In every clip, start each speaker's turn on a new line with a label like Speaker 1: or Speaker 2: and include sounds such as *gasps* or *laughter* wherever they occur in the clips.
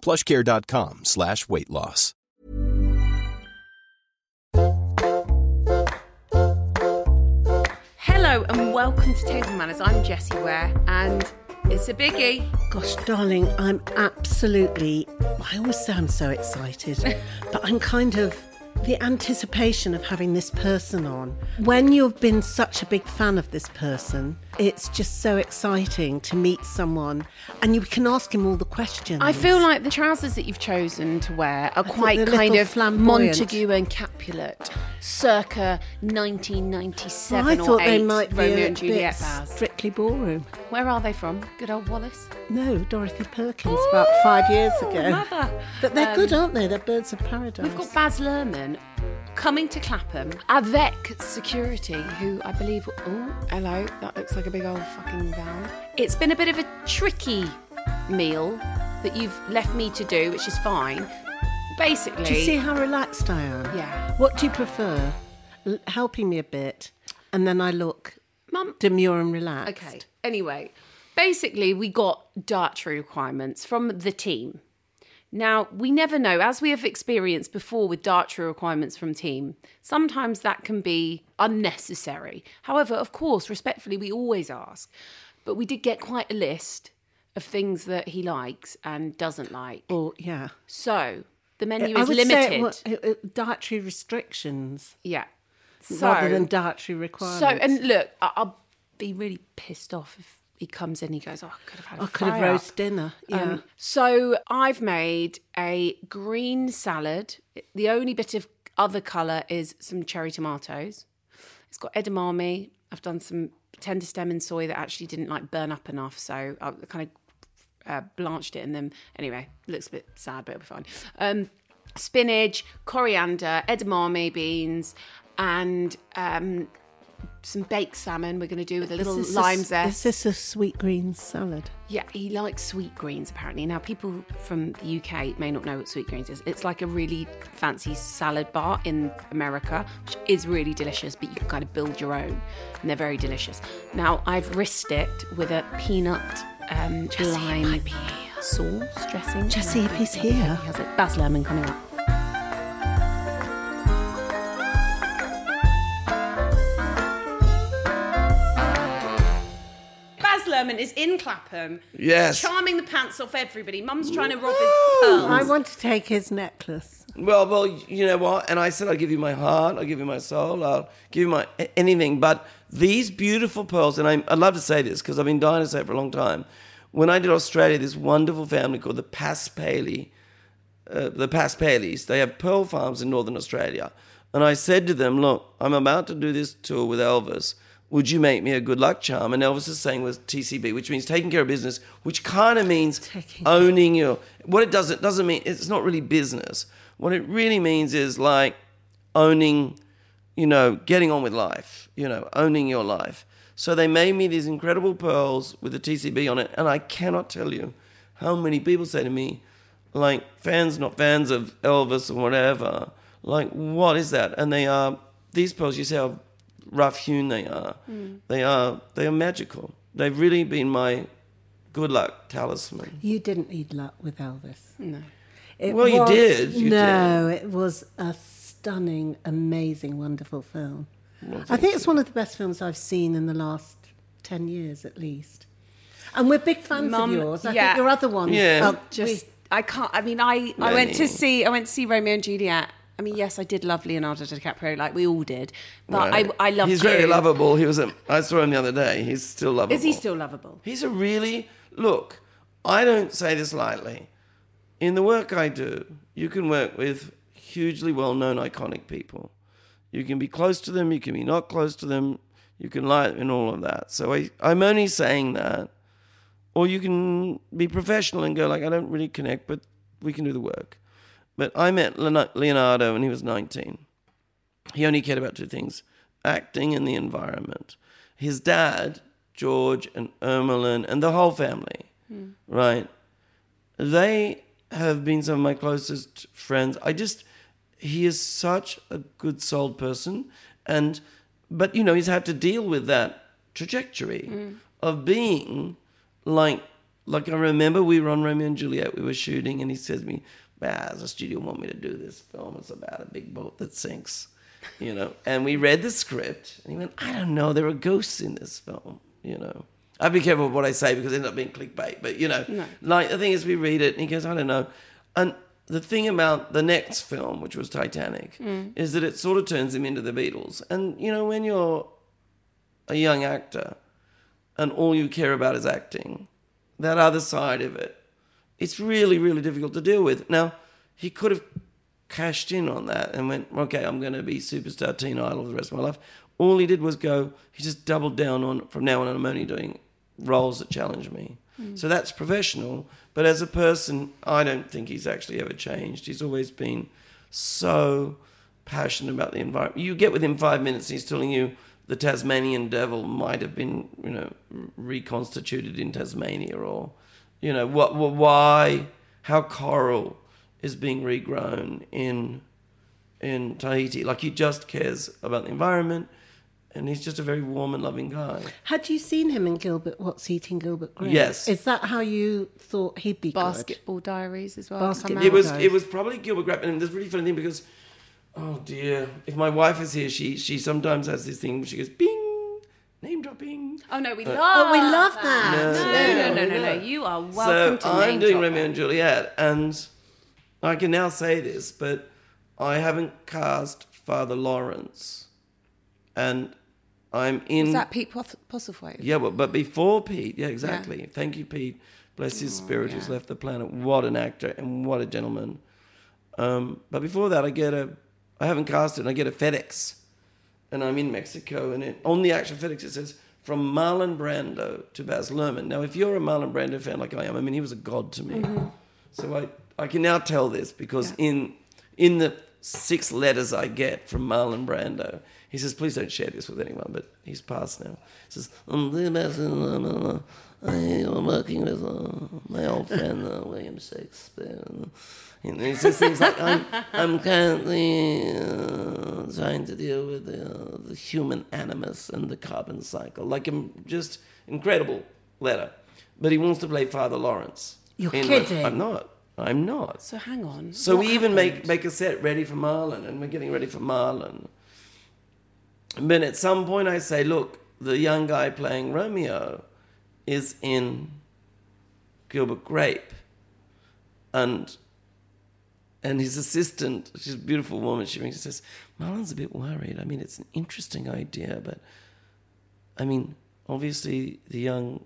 Speaker 1: plushcare.com slash weight loss.
Speaker 2: Hello and welcome to Table Manners. I'm Jessie Ware and it's a biggie.
Speaker 3: Gosh, darling, I'm absolutely. I always sound so excited, *laughs* but I'm kind of. The anticipation of having this person on. When you've been such a big fan of this person, it's just so exciting to meet someone and you can ask him all the questions.
Speaker 2: I feel like the trousers that you've chosen to wear are
Speaker 3: thought
Speaker 2: quite kind of
Speaker 3: flamboyant.
Speaker 2: Montague and Capulet, circa 1997
Speaker 3: I thought they
Speaker 2: 8
Speaker 3: might be
Speaker 2: Romeo
Speaker 3: a
Speaker 2: and Juliet
Speaker 3: bit strictly ballroom.
Speaker 2: Where are they from? Good old Wallis.
Speaker 3: No, Dorothy Perkins about five years ago.
Speaker 2: mother.
Speaker 3: But they're
Speaker 2: Um,
Speaker 3: good, aren't they? They're birds of paradise.
Speaker 2: We've got Baz Luhrmann coming to Clapham avec security, who I believe. Oh, hello. That looks like a big old fucking van. It's been a bit of a tricky meal that you've left me to do, which is fine. Basically,
Speaker 3: Do you see how relaxed I am?
Speaker 2: Yeah.
Speaker 3: What do you prefer? L- helping me a bit, and then I look
Speaker 2: Mum.
Speaker 3: demure and relaxed.
Speaker 2: Okay. Anyway, basically, we got dietary requirements from the team. Now, we never know, as we have experienced before with dietary requirements from team, sometimes that can be unnecessary. However, of course, respectfully, we always ask. But we did get quite a list of things that he likes and doesn't like.
Speaker 3: Or yeah,
Speaker 2: So, the menu
Speaker 3: I
Speaker 2: is
Speaker 3: would
Speaker 2: limited.
Speaker 3: say it it- it- dietary restrictions
Speaker 2: yeah. So,
Speaker 3: rather than dietary requirements.
Speaker 2: So, and look, I- I'll be really pissed off if he comes in. He goes, "Oh, I could have had. a
Speaker 3: I could have
Speaker 2: fry-up."
Speaker 3: roast dinner. Yeah.
Speaker 2: Um, so I've made a green salad. The only bit of other colour is some cherry tomatoes. It's got edamame. I've done some tender stem and soy that actually didn't like burn up enough, so I kind of uh, blanched it and then anyway, looks a bit sad, but it'll be fine. Um, spinach, coriander, edamame beans, and um, some baked salmon. We're going to do with a little
Speaker 3: a-
Speaker 2: lime
Speaker 3: Is
Speaker 2: zest.
Speaker 3: this is a sweet green salad?
Speaker 2: Yeah, he likes sweet greens apparently. Now, people from the UK may not know what sweet greens is. It's like a really fancy salad bar in America, which is really delicious, but you can kind of build your own, and they're very delicious. Now, I've risked it with a peanut um, lime sauce dressing.
Speaker 3: Jesse, if he's here.
Speaker 2: He has it. Baz Luhrmann coming up. Baz is in Clapham.
Speaker 4: Yes.
Speaker 2: Charming the pants off everybody. Mum's trying to rob his pearls.
Speaker 3: I want to take his necklace.
Speaker 4: Well, well, you know what? And I said, I'll give you my heart, I'll give you my soul, I'll give you my anything. But these beautiful pearls, and I, I love to say this because I've been dying to say it for a long time. When I did Australia, this wonderful family called the Paspaley, uh, the Paspaleys, they have pearl farms in northern Australia. And I said to them, Look, I'm about to do this tour with Elvis. Would you make me a good luck charm? And Elvis is saying with TCB, which means taking care of business, which kind of means
Speaker 3: Taking-
Speaker 4: owning your. What it does, it doesn't mean it's not really business. What it really means is like owning, you know, getting on with life, you know, owning your life. So they made me these incredible pearls with the TCB on it, and I cannot tell you how many people say to me, like fans, not fans of Elvis or whatever, like what is that? And they are these pearls. You see how rough hewn they are. Hmm. They are they are magical. They've really been my good luck talisman.
Speaker 3: You didn't need luck with Elvis.
Speaker 2: No.
Speaker 3: It
Speaker 4: Well, you did, you
Speaker 3: no, it was a stunning, amazing, wonderful film. I think it's one of the best films I've seen in the last 10 years at least. And we're big fans
Speaker 2: Mum,
Speaker 3: of yours. I
Speaker 2: yeah.
Speaker 3: think your other ones
Speaker 4: Yeah.
Speaker 3: are
Speaker 2: Just I can't. I mean, I I went to see I went to see Romeo and Juliet. I mean, yes, I did love Leonardo DiCaprio, like we all did. But
Speaker 4: Right.
Speaker 2: I I love.
Speaker 4: He's very lovable. He was. A, I saw him the other day. He's still lovable.
Speaker 2: Is he still lovable?
Speaker 4: He's a really look. I don't say this lightly. In the work I do, you can work with hugely well-known, iconic people. You can be close to them. You can be not close to them. You can lie and all of that. So I, I'm only saying that, or you can be professional and go like, I don't really connect, but we can do the work. But I met Leonardo when he was 19. He only cared about two things acting and the environment. His dad, George and Irmelin, and the whole family, hmm. right? They have been some of my closest friends. I just, he is such a good souled person. And, but, you know, he's had to deal with that trajectory hmm. of being like, like I remember we were on Romeo and Juliet, we were shooting, and he says to me, ah, the studio want me to do this film. It's about a big boat that sinks you know. *laughs* And we read the script, and he went, I don't know, there are ghosts in this film, you know. I'd be careful what I say because it ends up being clickbait, but you know, like the thing is, we read it, and he goes, I don't know. And the thing about the next film, which was Titanic, is that it sort of turns him into the Beatles. And you know, when you're a young actor and all you care about is acting, that other side of it, it's really, really difficult to deal with. Now, he could have cashed in on that and went, okay, I'm going to be superstar teen idol for the rest of my life. All he did was go, he just doubled down on, from now on, I'm only doing roles that challenge me. Mm. So that's professional. But as a person, I don't think he's actually ever changed. He's always been so passionate about the environment. You get within five minutes, he's telling you the Tasmanian devil might have been, you know, reconstituted in Tasmania, or, you know, what, what why, how coral is being regrown in in Tahiti. Like he just cares about the environment, and he's just a very warm and loving guy.
Speaker 3: Had you seen him in Gilbert? What's eating Gilbert Grape?
Speaker 4: Yes.
Speaker 3: Is that how you thought he'd be good?
Speaker 2: Basketball Diaries as well.
Speaker 3: Basket-
Speaker 2: come
Speaker 4: It was it was probably Gilbert Grape, and there's a really funny thing because, oh dear, if my wife is here, she she sometimes has this thing. Where she goes, "Bing, name dropping."
Speaker 2: Oh no, we love.
Speaker 3: Oh, we love that.
Speaker 2: No, no, no, no, no. You are welcome
Speaker 4: so
Speaker 2: to
Speaker 4: I'm doing Romeo and Juliet, and I can now say this, but I haven't cast Father Lawrence, and I'm in.
Speaker 2: Is that Pete Poth- Postlethwaite?
Speaker 4: Yeah, but, but before Pete, yeah, exactly. Thank you, Pete. Bless his spirit who's left the planet. What an actor and what a gentleman. Um, but before that, I get a, I haven't cast it. I get a FedEx, and I'm in Mexico, and it, on the actual FedEx it says from Marlon Brando to Baz Luhrmann. Now, if you're a Marlon Brando fan like I am, I mean, he was a god to me. So I, I can now tell this because in in the six letters I get from Marlon Brando, he says, please don't share this with anyone, but he's passed now. He says, I'm the best in I'm working with uh, my old friend uh, William Shakespeare. And he says things like, I'm, I'm currently uh, trying to deal with the, the human animus and the carbon cycle. Like, I'm just incredible letter. But he wants to play Father Lawrence.
Speaker 3: You're
Speaker 4: in-
Speaker 3: kidding.
Speaker 4: I'm not. I'm not.
Speaker 2: So hang on.
Speaker 4: So
Speaker 2: What
Speaker 4: we even make make a set ready for Marlon, and we're getting ready for Marlon. And then at some point, I say, "Look, the young guy playing Romeo is in Gilbert Grape, and and his assistant, she's a beautiful woman. She rings and says, "Marlon's a bit worried. I mean, it's an interesting idea, but I mean, obviously, the young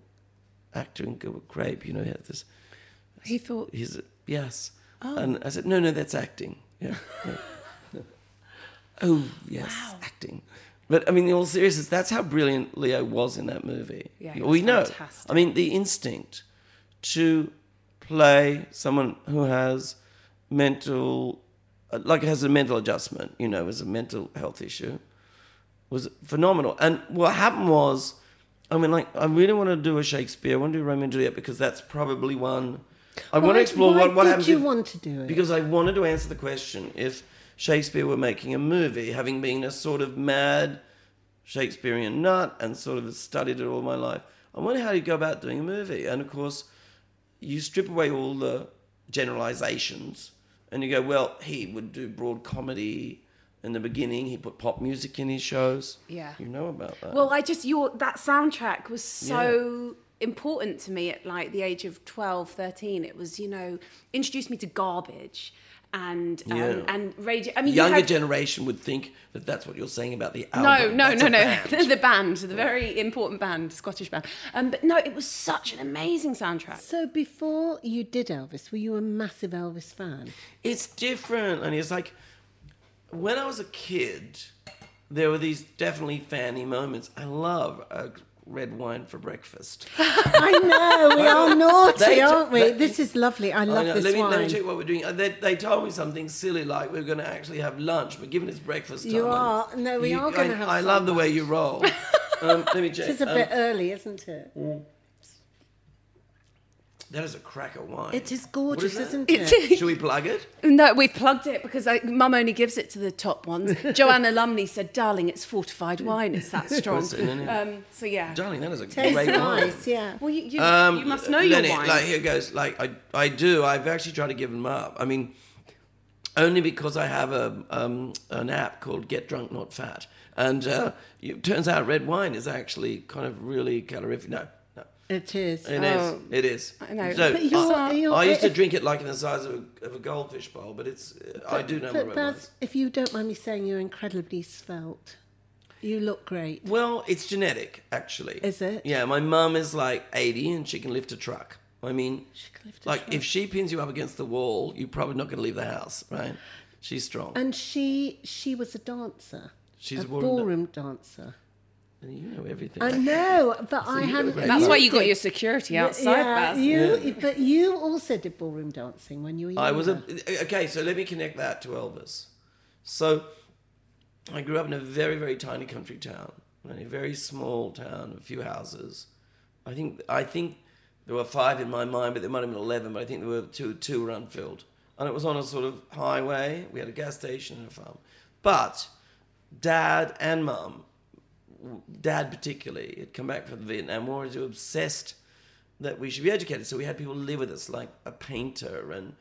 Speaker 4: actor in Gilbert Grape, you know, he has this."
Speaker 2: He thought.
Speaker 4: He's yes. Oh. And I said, no, no, that's acting. Yeah. *laughs* oh, yes, acting. But I mean, in all seriousness, that's how brilliant Leo was in that movie.
Speaker 2: Yeah,
Speaker 4: we know.
Speaker 2: fantastic.
Speaker 4: I mean, the instinct to play someone who has mental, like it has a mental adjustment, you know, as a mental health issue, was phenomenal. And what happened was, I mean, like, I really want to do a Shakespeare. I want to do Romeo and Juliet because that's probably one. I want to explore
Speaker 3: why
Speaker 4: what, what
Speaker 3: did
Speaker 4: happens.
Speaker 3: you
Speaker 4: if-
Speaker 3: want to do it?
Speaker 4: Because I wanted to answer the question if Shakespeare were making a movie, having been a sort of mad Shakespearean nut and sort of studied it all my life. I wonder how you go about doing a movie. And of course, you strip away all the generalizations and you go, well, he would do broad comedy in the beginning. He put pop music in his shows.
Speaker 2: Yeah.
Speaker 4: You know about that.
Speaker 2: Well, I just your that soundtrack was so important to me at like the age of 12, 13. It was, you know, introduced me to garbage and um,
Speaker 4: Yeah.
Speaker 2: and radio. I mean, you
Speaker 4: Younger
Speaker 2: had-
Speaker 4: generation would think that that's what you're saying about the
Speaker 2: No,
Speaker 4: album.
Speaker 2: no,
Speaker 4: That's
Speaker 2: no, no.
Speaker 4: band. *laughs*
Speaker 2: the band, the very important band, Scottish band. Um, but no, it was such an amazing soundtrack.
Speaker 3: So before you did Elvis, were you a massive Elvis fan?
Speaker 4: It's different, and it's like when I was a kid, there were these definitely fanny moments. I love a red wine for breakfast. *laughs*
Speaker 3: I know we are naughty,
Speaker 4: They-
Speaker 3: aren't we?
Speaker 4: they-
Speaker 3: this is lovely. I
Speaker 4: I
Speaker 3: love
Speaker 4: know.
Speaker 3: this
Speaker 4: let, me,
Speaker 3: wine.
Speaker 4: let me check what we're doing. Uh, They, they told me something silly like we are going to actually have lunch, but given it's breakfast time,
Speaker 3: You are. No, we are gonna
Speaker 4: I-
Speaker 3: have
Speaker 4: I
Speaker 3: some
Speaker 4: love the way you roll. *laughs* um, let me check.
Speaker 3: It's a
Speaker 4: Um,
Speaker 3: bit early, isn't it?
Speaker 4: That is a cracker wine.
Speaker 3: It is gorgeous,
Speaker 4: that?
Speaker 3: isn't it?
Speaker 2: It's- *laughs*
Speaker 4: Should we plug it?
Speaker 2: No, we've plugged it because I, Mum only gives it to the top ones. *laughs* Joanna Lumley said, "Darling, it's fortified wine. It's that *laughs* strong."
Speaker 4: What's in it?
Speaker 2: Um, so yeah.
Speaker 4: Darling, that is a
Speaker 3: Tastes
Speaker 4: great wine.
Speaker 3: nice, yeah.
Speaker 2: Well, you, you,
Speaker 4: Um,
Speaker 2: you must know
Speaker 4: Lennie,
Speaker 2: your wine.
Speaker 4: Like here goes. Like I, I do. I've actually tried to give them up. I mean, only because I have a um, an app called Get Drunk Not Fat, and uh, it turns out red wine is actually kind of really calorific. No, no,
Speaker 3: It is.
Speaker 4: it is.
Speaker 2: Oh,
Speaker 4: It is.
Speaker 2: I know.
Speaker 4: So,
Speaker 3: But you're-
Speaker 4: I,
Speaker 3: you're-
Speaker 4: I used to drink it like in the size of a, of a goldfish bowl, but it's. I do know
Speaker 3: But Baz,
Speaker 4: wines.
Speaker 3: if you don't mind me saying, you're incredibly svelte. You look great.
Speaker 4: Well, it's genetic, actually.
Speaker 3: Is it?
Speaker 4: Yeah, my mum is like 80 and she can lift a truck. I mean,
Speaker 3: can lift a
Speaker 4: like
Speaker 3: truck.
Speaker 4: if she pins you up against the wall, you're probably not going to leave the house, right? She's strong.
Speaker 3: And she she was a dancer.
Speaker 4: She's
Speaker 3: a
Speaker 4: a ballroom
Speaker 3: ballroom dancer.
Speaker 4: And you know everything.
Speaker 3: I *laughs* know, but I
Speaker 4: you got a
Speaker 3: hadn't.
Speaker 2: That's
Speaker 4: you
Speaker 2: why you got your security outside,
Speaker 3: yeah,
Speaker 2: Baz.
Speaker 3: you, but you also did ballroom dancing when you were younger.
Speaker 4: I was a okay. So let me connect that to Elvis. So I grew up in a very very tiny country town, a very small town, a few houses. I think I think there were five in my mind, but there might have been eleven. But I think there were two two were unfilled, and it was on a sort of highway. We had a gas station and a farm, but dad and mum, dad particularly, had come back from the Vietnam War, and were obsessed that we should be educated. So we had people live with us, like a painter and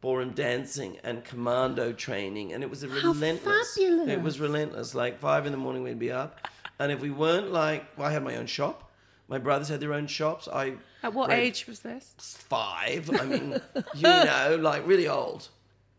Speaker 4: ballroom dancing and commando training, and it was a
Speaker 3: How
Speaker 4: relentless.
Speaker 3: fabulous.
Speaker 4: It was relentless. Like five in the morning, we'd be up, and if we weren't like, well, I had my own shop. My brothers had their own shops. I
Speaker 2: At what age was this?
Speaker 4: five. I mean, *laughs* you know, like really old.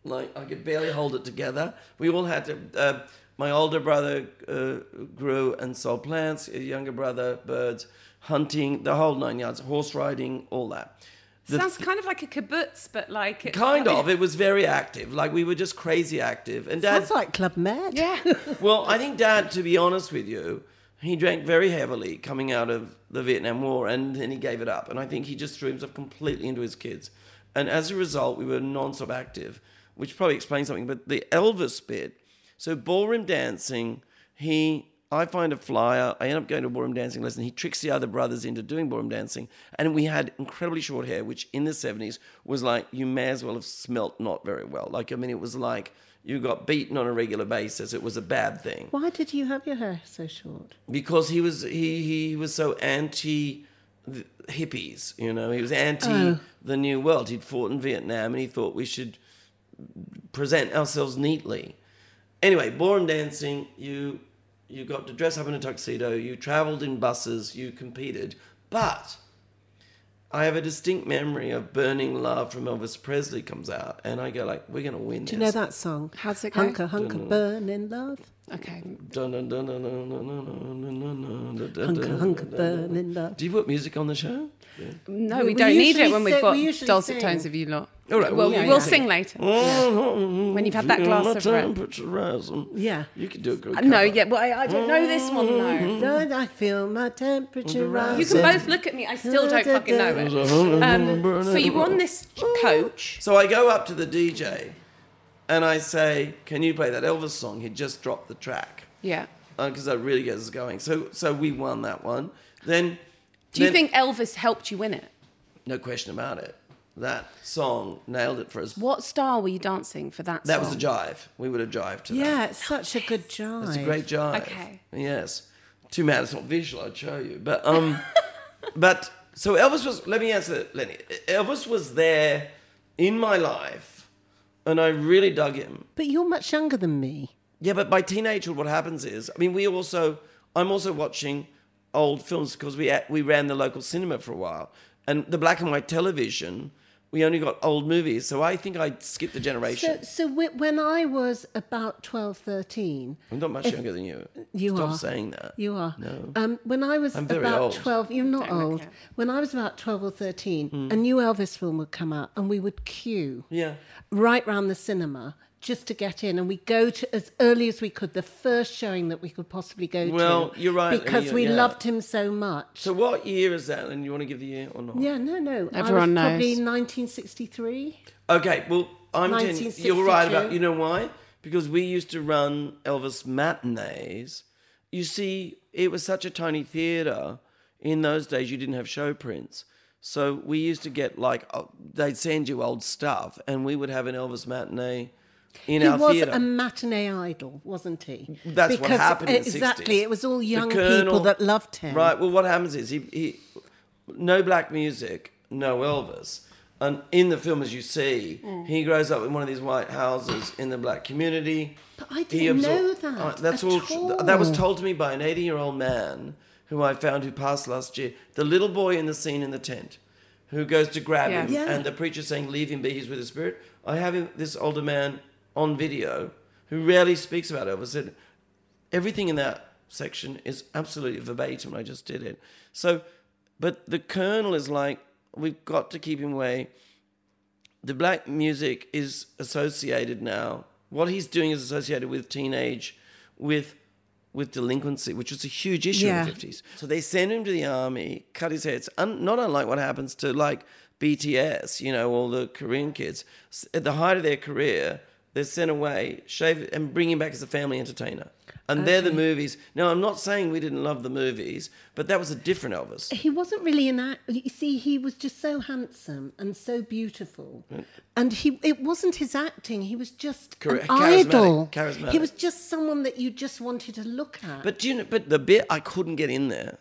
Speaker 4: Like I could barely hold it together. We all had to. Uh, my older brother uh, grew and sold plants. A younger brother birds, hunting, the whole nine yards, horse riding, all that. The
Speaker 2: Sounds kind of like a kibbutz, but like it's
Speaker 4: kind
Speaker 2: like-
Speaker 4: of. It was very active. Like we were just crazy active. And dad,
Speaker 3: Sounds like Club Med.
Speaker 2: Yeah. *laughs*
Speaker 4: well, I think Dad, to be honest with you, he drank very heavily coming out of the Vietnam War, and then he gave it up. And I think he just threw himself completely into his kids. And as a result, we were non-stop active, which probably explains something. But the Elvis bit, so ballroom dancing, he. I find a flyer. I end up going to ballroom dancing lesson. He tricks the other brothers into doing ballroom dancing. And we had incredibly short hair, which in the 70s was like, you may as well have smelt not very well. Like, I mean, it was like you got beaten on a regular basis. It was a bad thing
Speaker 3: Why did you have your hair so short?
Speaker 4: because he was he he was so anti hippies. You know, he was anti
Speaker 3: Oh.
Speaker 4: the new world. He'd fought in Vietnam, and he thought we should present ourselves neatly. Anyway, ballroom dancing, you you got to dress up in a tuxedo, you traveled in buses, you competed. But I have a distinct memory of Burning Love from Elvis Presley comes out and I go like, we're going to win
Speaker 3: Do you know that song?
Speaker 2: How's it go?
Speaker 3: Hunker, hunker, burning love.
Speaker 2: Okay.
Speaker 3: Hunker, hunker, burning love.
Speaker 4: Do you put music on the show?
Speaker 2: No,
Speaker 3: We-
Speaker 2: we,
Speaker 3: we
Speaker 2: don't need it when we've got
Speaker 3: we
Speaker 2: dulcet
Speaker 3: sing.
Speaker 2: tones of you lot.
Speaker 4: All right,
Speaker 2: well,
Speaker 4: well,
Speaker 2: we'll
Speaker 4: yeah.
Speaker 2: sing later. when you've had that glass
Speaker 4: my
Speaker 2: of red.
Speaker 4: temperature rising.
Speaker 3: Yeah.
Speaker 4: You can do a good
Speaker 2: Uh, No,
Speaker 4: cover.
Speaker 2: yeah, but I, I don't know this one though.
Speaker 3: Don't I feel my temperature rise?
Speaker 2: You can both look at me. I still don't fucking know it. Um, so you were on this coach.
Speaker 4: So I go up to the DJ and I say, Can you play that Elvis song? He just dropped the track.
Speaker 2: Yeah.
Speaker 4: Because that really gets us going. So so we won that one. Then
Speaker 2: Do you
Speaker 4: then-
Speaker 2: think Elvis helped you win it?
Speaker 4: no question about it. That song nailed it for us.
Speaker 2: What style were you dancing for that?
Speaker 4: That was
Speaker 2: song?
Speaker 4: a jive. We would have jived to that.
Speaker 3: Yeah, it's such a good jive.
Speaker 4: It's a great jive.
Speaker 2: Okay.
Speaker 4: Yes. Too bad it's not visual, I'd show you. But um *laughs* but so Elvis was let me answer it, Lennie. Elvis was there in my life and I really dug him.
Speaker 3: But you're much younger than me.
Speaker 4: Yeah, but by teenagehood what happens is I mean we also I'm also watching old films because we we ran the local cinema for a while, and the black and white television. We only got old movies, so I think I skipped a generation.
Speaker 3: So, so when I was about 12, 13,
Speaker 4: I'm not much
Speaker 3: if-
Speaker 4: younger than you.
Speaker 3: You
Speaker 4: Stop
Speaker 3: are.
Speaker 4: saying that.
Speaker 3: You are.
Speaker 4: No.
Speaker 3: Um, when I was
Speaker 4: I'm very
Speaker 3: about
Speaker 4: old.
Speaker 3: 12, you're not
Speaker 2: Don't
Speaker 3: old.
Speaker 2: it.
Speaker 3: When I was about 12 or 13,
Speaker 4: Hmm.
Speaker 3: a new Elvis film would come out and we would queue
Speaker 4: Yeah.
Speaker 3: right round the cinema just to get in. And we go to as early as we could, the first showing that we could possibly go to.
Speaker 4: Well, you're right,
Speaker 3: Because
Speaker 4: Leah,
Speaker 3: we
Speaker 4: yeah.
Speaker 3: loved him so much.
Speaker 4: So what year is that? And you want to give the year or not?
Speaker 3: yeah, no, no.
Speaker 2: Everyone
Speaker 3: I was probably 1963.
Speaker 4: Okay, well, I'm ten, you're right about you know why? Because we used to run Elvis matinees. You see, it was such a tiny theater in those days. You didn't have show prints, so we used to get like uh, they'd send you old stuff, and we would have an Elvis matinee in
Speaker 3: He
Speaker 4: our
Speaker 3: was
Speaker 4: theater.
Speaker 3: a matinee idol, wasn't he?
Speaker 4: That's what happened in the
Speaker 3: exactly.
Speaker 4: 60s.
Speaker 3: It was all young
Speaker 4: Colonel-
Speaker 3: people that loved him.
Speaker 4: Right. Well, what happens is he, he no black music, no Elvis. And in the film, as you see,
Speaker 3: Mm.
Speaker 4: he grows up in one of these white houses in the black community.
Speaker 3: But I didn't
Speaker 4: absor-
Speaker 3: know that
Speaker 4: Uh, that's
Speaker 3: at
Speaker 4: all. tr- That was told to me by an 80-year-old man who I found who passed last year. The little boy in the scene in the tent, who goes to grab
Speaker 2: Yeah.
Speaker 4: him,
Speaker 3: Yeah.
Speaker 4: and the preacher saying, "Leave him be. He's with the spirit." I have him, this older man on video who rarely speaks about Elvis. Said everything in that section is absolutely verbatim. I just did it. So, but the colonel is like, we've got to keep him away. The black music is associated now. What he's doing is associated with teenage, with with delinquency, which was a huge issue
Speaker 3: Yeah.
Speaker 4: in the fifties. So they send him to the army, cut his. It's un, not unlike what happens to like BTS, you know, all the Korean kids. At the height of their career, they're sent away, shave and bring him back as a family entertainer. And they're the movies. Now, I'm not saying we didn't love the movies, but that was a different Elvis.
Speaker 3: He wasn't really an act. You see, he was just so handsome and so beautiful, mm. and he it wasn't his acting. He was just
Speaker 4: Char-
Speaker 3: an
Speaker 4: charismatic,
Speaker 3: idol.
Speaker 4: charismatic.
Speaker 3: He was just someone that you just wanted to look at.
Speaker 4: But do you know, but the bit I couldn't get in there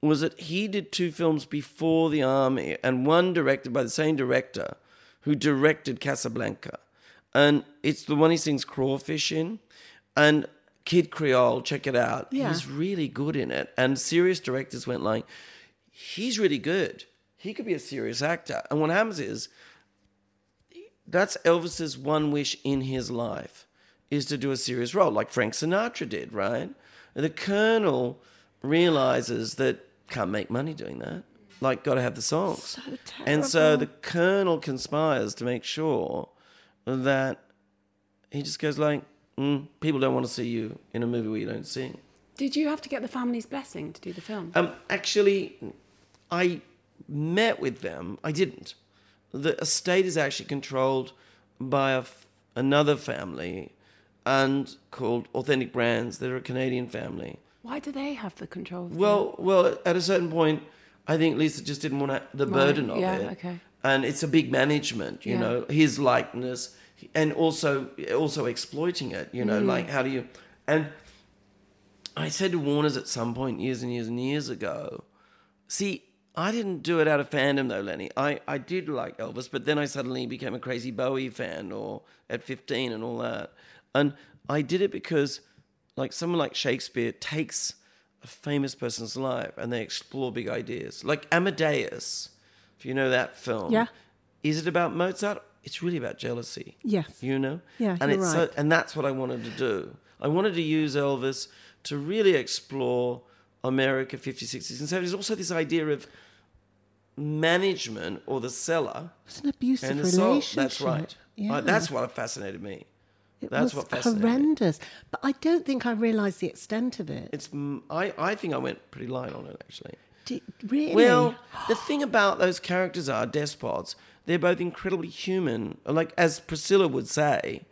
Speaker 4: was that he did two films before the army, and one directed by the same director who directed Casablanca, and it's the one he sings Crawfish in, and King Creole. Check it out.
Speaker 3: Yeah.
Speaker 4: He's really good in it, and serious directors went like, he's really good. He could be a serious actor. And what happens is that's Elvis's one wish in his life is to do a serious role, like Frank Sinatra did, right? The Colonel realizes that can't make money doing that. Like, got to have the songs. So and so the Colonel conspires to make sure that he just goes like, mm, people don't want to see you in a movie where you don't sing.
Speaker 2: Did you have to get the family's blessing to do the film?
Speaker 4: Um, actually, I met with them. I didn't. The estate is actually controlled by a f- another family, and called Authentic Brands. They're a Canadian family.
Speaker 2: Why do they have the control?
Speaker 4: Well, well, at a certain point, I think Lisa just didn't want the
Speaker 2: Right,
Speaker 4: burden of
Speaker 2: yeah,
Speaker 4: it.
Speaker 2: okay.
Speaker 4: And it's a big management, you
Speaker 2: Yeah.
Speaker 4: know, his likeness, and also also exploiting it. You know,
Speaker 2: Mm.
Speaker 4: like how do you? And I said to Warner's at some point years and years and years ago, see. I didn't do it out of fandom though, Lennie. I, I did like Elvis, but then I suddenly became a crazy Bowie fan or at 15 and all that. And I did it because like someone like Shakespeare takes a famous person's life and they explore big ideas. Like Amadeus, if you know that film.
Speaker 3: Yeah.
Speaker 4: Is it about Mozart? It's really about jealousy.
Speaker 3: Yes.
Speaker 4: You know?
Speaker 3: Yeah,
Speaker 4: and
Speaker 3: you're
Speaker 4: it's
Speaker 3: right.
Speaker 4: So, and that's what I wanted to do. I wanted to use Elvis to really explore America 50s, 60s, and 70s. Also this idea of management or the seller
Speaker 3: It's an abusive
Speaker 4: and the soul.
Speaker 3: relationship.
Speaker 4: That's right.
Speaker 3: Yeah.
Speaker 4: That's what fascinated me.
Speaker 3: It
Speaker 4: That's
Speaker 3: was
Speaker 4: what fascinated me.
Speaker 3: horrendous. But I don't think I realised the extent of it.
Speaker 4: It's I, I think I went pretty light on it actually.
Speaker 3: Did, really?
Speaker 4: Well, the thing about those characters are despots. They're both incredibly human. Like as Priscilla would say,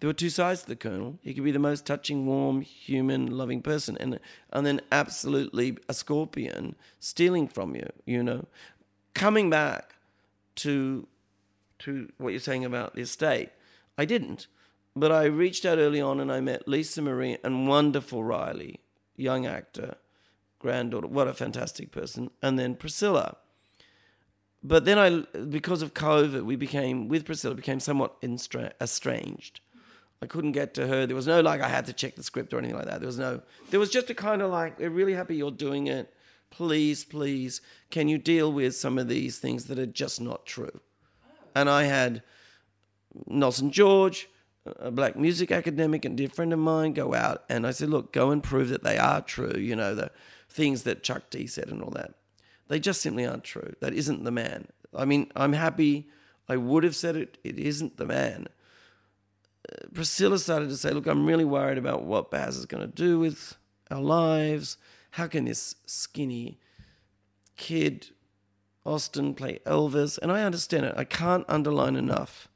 Speaker 4: there were two sides to the Colonel. He could be the most touching, warm, human, loving person, and and then absolutely a scorpion stealing from you. You know, coming back to to what you're saying about the estate, I didn't. But I reached out early on and I met Lisa Marie and wonderful Riley, young actor, granddaughter. What a fantastic person. And then Priscilla. But then I, because of COVID, we became, with Priscilla, became somewhat estranged. I couldn't get to her. There was no like I had to check the script or anything like that. There was no. There was just a kind of like we're really happy you're doing it. Please, please, can you deal with some of these things that are just not true? And I had Nelson George, a black music academic and dear friend of mine, go out and I said, look, go and prove that they are true. You know the things that Chuck D said and all that. They just simply aren't true. That isn't the man. I mean, I'm happy. I would have said it. It isn't the man. Uh, Priscilla started to say, Look, I'm really worried about what Baz is going to do with our lives. How can this skinny kid, Austin, play Elvis? And I understand it. I can't underline enough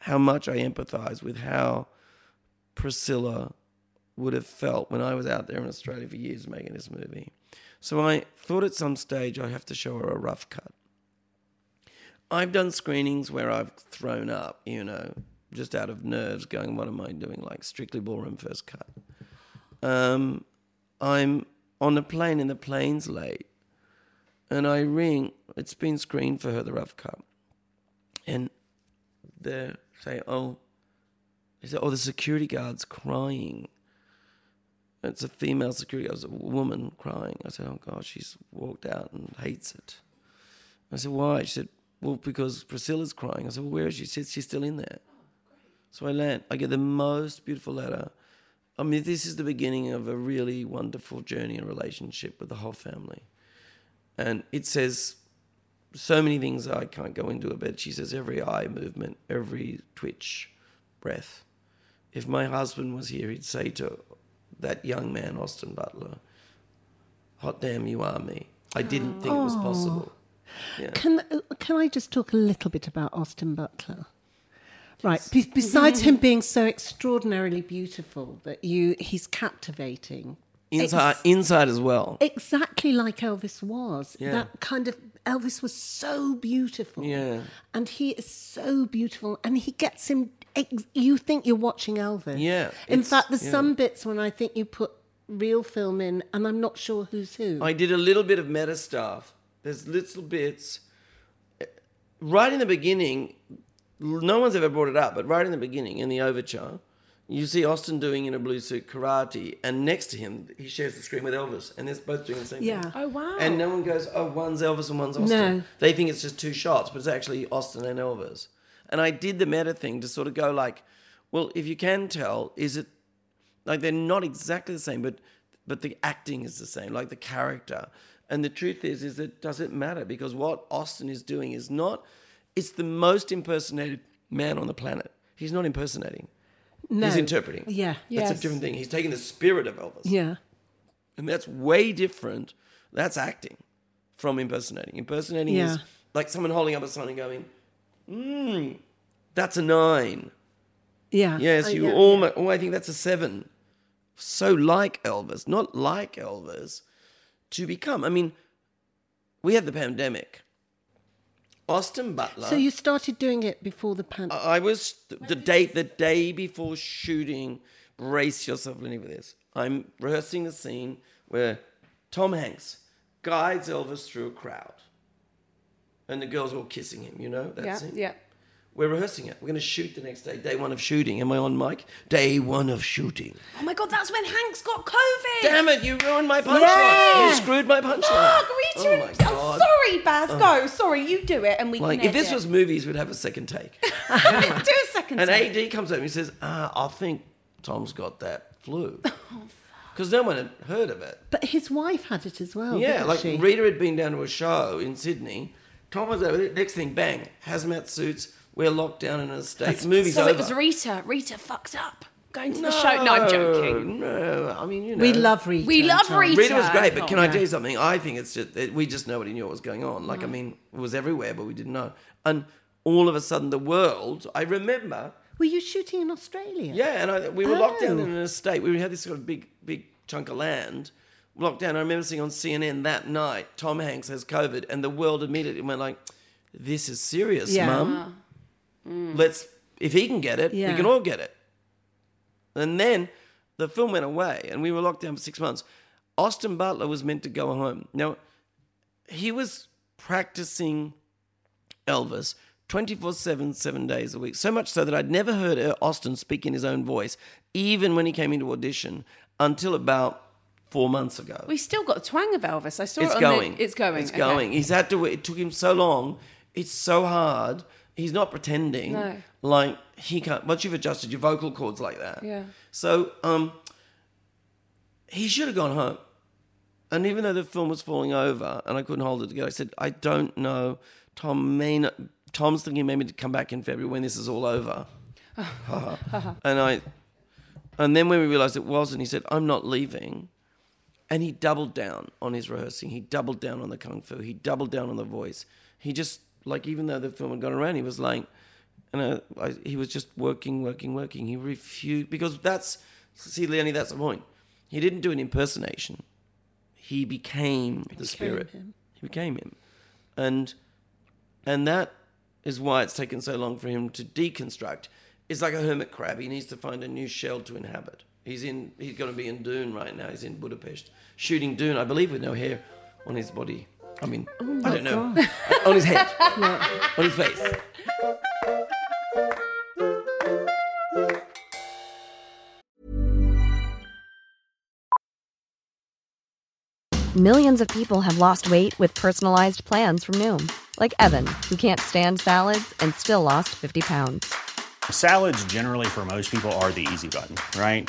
Speaker 4: how much I empathize with how Priscilla would have felt when I was out there in Australia for years making this movie. So I thought at some stage I have to show her a rough cut. I've done screenings where I've thrown up, you know, just out of nerves, going, "What am I doing?" Like strictly ballroom first cut. Um, I'm on a plane, and the plane's late, and I ring. It's been screened for her, the rough cut, and they say, "Oh," they say, "Oh, the security guard's crying." It's a female security guard, it's a woman crying. I said, "Oh God, she's walked out and hates it." I said, "Why?" She said, "Well, because Priscilla's crying." I said, "Well, where is she?" She said, "She's still in there." So I land. I get the most beautiful letter. I mean, this is the beginning of a really wonderful journey and relationship with the whole family. And it says so many things I can't go into it, but she says every eye movement, every twitch, breath. If my husband was here, he'd say to that young man, Austin Butler, hot damn, you are me. I didn't think it was possible. Yeah.
Speaker 3: Can uh, can I just talk a little bit about Austin Butler? Right. Be- besides him being so extraordinarily beautiful that you he's captivating.
Speaker 4: Inside,
Speaker 3: Ex-
Speaker 4: inside as well.
Speaker 3: exactly like Elvis was.
Speaker 4: Yeah.
Speaker 3: That kind of Elvis was so beautiful.
Speaker 4: Yeah.
Speaker 3: And he is so beautiful and he gets him ex- you think you're watching Elvis.
Speaker 4: Yeah,
Speaker 3: In fact there's
Speaker 4: yeah.
Speaker 3: some bits when I think you put real film in and I'm not sure who's who.
Speaker 4: I did a little bit of meta stuff. There's little bits. Right in the beginning, no one's ever brought it up, but right in the beginning, in the overture, you see Austin doing in a blue suit karate, and next to him, he shares the screen with Elvis, and they're both doing the same
Speaker 3: Yeah.
Speaker 4: thing.
Speaker 2: Oh, wow.
Speaker 4: And no one goes, oh, one's Elvis and one's Austin.
Speaker 3: No.
Speaker 4: They think it's just two shots, but it's actually Austin and Elvis. And I did the meta thing to sort of go like, well, if you can tell, is it like they're not exactly the same, but but the acting is the same, like the character. And the truth is, is it doesn't matter because what Austin is doing is not. It's the most impersonated man on the planet. He's not impersonating.
Speaker 3: no.
Speaker 4: He's interpreting.
Speaker 3: Yeah.
Speaker 4: That's a different thing. He's taking the spirit of Elvis.
Speaker 3: Yeah.
Speaker 4: And that's way different. That's acting from impersonating. Impersonating is like someone holding up a sign and going, mm, that's a nine.
Speaker 3: Yeah.
Speaker 4: Yes,
Speaker 3: Uh,
Speaker 4: you
Speaker 3: yeah,
Speaker 4: almost. Oh, I think that's a seven. So like Elvis, not like Elvis, to become. I mean, we had the pandemic. Austin Butler.
Speaker 3: So you started doing it before the pandemic.
Speaker 4: I was the day the day before shooting. Brace yourself, Lennie, for this. I'm rehearsing the scene where Tom Hanks guides Elvis through a crowd, and the girls are all kissing him. You know that
Speaker 2: yeah,
Speaker 4: scene.
Speaker 2: yeah.
Speaker 4: We're rehearsing it. We're going to shoot the next day. Day one of shooting. Am I on mic? Day one of shooting.
Speaker 2: Oh my god, that's when Hanks got COVID.
Speaker 4: Damn it! You ruined my punchline.
Speaker 2: Yeah.
Speaker 4: You screwed my punchline.
Speaker 2: Fuck, Rita.
Speaker 4: Oh my
Speaker 2: and-
Speaker 4: god.
Speaker 2: oh, sorry, Baz. Go. Sorry, you do it, and we can.
Speaker 4: Like
Speaker 2: can
Speaker 4: if this
Speaker 2: edit.
Speaker 4: was movies, we'd have a second take. *laughs*
Speaker 2: do a second.
Speaker 4: And
Speaker 2: take.
Speaker 4: AD comes up and he says, ah, I think Tom's got that flu. *laughs* Because no one had heard of it.
Speaker 3: But his wife had it as well.
Speaker 4: yeah,
Speaker 3: didn't
Speaker 4: like
Speaker 3: she?
Speaker 4: Rita had been down to a show in Sydney. Tom was over there. Next thing, bang, hazmat suits. We're locked down in a state. Movie's
Speaker 2: So
Speaker 4: over.
Speaker 2: it was Rita. Rita fucked up going to the show. No, I'm joking.
Speaker 4: No, I mean, you know.
Speaker 3: we love Rita.
Speaker 2: We love
Speaker 3: Tom.
Speaker 2: Rita.
Speaker 4: Rita was great, but can I
Speaker 3: Yeah.
Speaker 4: tell you something? I think it's just that we just nobody knew what was going on. Like, I mean, it was everywhere, but we didn't know. And all of a sudden, the world. I remember
Speaker 3: Were you shooting in Australia?
Speaker 4: Yeah, and I, we were locked down
Speaker 3: Oh.
Speaker 4: in an estate. We had this sort of big, big chunk of land locked down. I remember seeing on CNN that night, Tom Hanks has COVID, and the world immediately went like, "This is serious,
Speaker 3: Yeah.
Speaker 4: Mum. Uh-huh. Mm. Let's if he can get it, we can all get it." And then the film went away, and we were locked down for six months. Austin Butler was meant to go home. Now, he was practicing Elvis 24 7, seven days a week. So much so that I'd never heard Austin speak in his own voice, even when he came into audition, until about four months ago.
Speaker 2: We still got the twang of Elvis. I saw
Speaker 4: it's
Speaker 2: it
Speaker 4: going.
Speaker 2: The, it's going.
Speaker 4: It's
Speaker 2: okay.
Speaker 4: going. He's had to. It took him so long. It's so hard. He's not pretending.
Speaker 2: No.
Speaker 4: Like he can't. Once you've adjusted your vocal cords like that.
Speaker 2: Yeah.
Speaker 4: So um, he should have gone home. And even though the film was falling over and I couldn't hold it together, I said, I don't know. Tom may not, Tom's thinking maybe to come back in February when this is all over. *laughs* and I, and then when we realized it wasn't, he said, I'm not leaving. And he doubled down on his rehearsing. He doubled down on the kung fu. He doubled down on the voice. He just like even though the film had gone around, he was like, and uh, I, he was just working, working, working. He refused because that's see, Leonie, that's the point. He didn't do an impersonation. He became the spirit.
Speaker 3: him.
Speaker 4: He became him, and and that is why it's taken so long for him to deconstruct. It's like a hermit crab. He needs to find a new shell to inhabit. He's in. He's going to be in Dune right now. He's in Budapest shooting Dune, I believe, with no hair on his body. I mean, oh I don't know. *laughs* on his head, on his face.
Speaker 5: Millions of people have lost weight with personalized plans from Noom, like Evan, who can't stand salads and still lost 50 pounds.
Speaker 6: Salads, generally, for most people, are the easy button, right?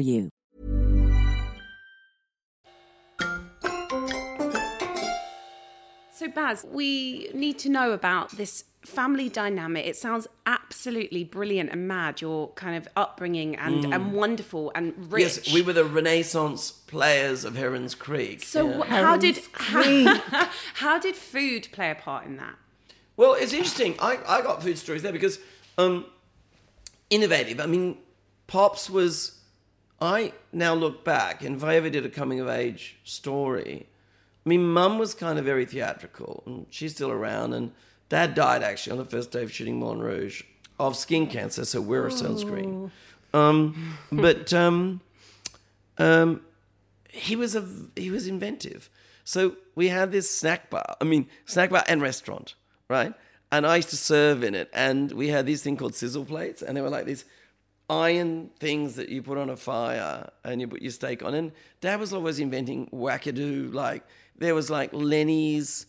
Speaker 7: you.
Speaker 2: So, Baz, we need to know about this family dynamic. It sounds absolutely brilliant and mad. Your kind of upbringing and and wonderful and rich.
Speaker 4: Mm. Yes, we were the Renaissance players of Heron's Creek.
Speaker 2: So,
Speaker 4: Yeah.
Speaker 2: wh- how did
Speaker 3: Heron's
Speaker 2: how, *laughs* how did food play a part in that?
Speaker 4: Well, it's interesting. I, I got food stories there because um, innovative. I mean, Pops was. I now look back, and if I ever did a coming of age story, I mean, Mum was kind of very theatrical, and she's still around. And Dad died actually on the first day of shooting Moulin Rouge of skin cancer, so wear a sunscreen. Um, but um, um, he was a he was inventive. So we had this snack bar. I mean, snack bar and restaurant, right? And I used to serve in it, and we had this thing called sizzle plates, and they were like these iron things that you put on a fire and you put your steak on. And Dad was always inventing wackadoo. Like there was like Lenny's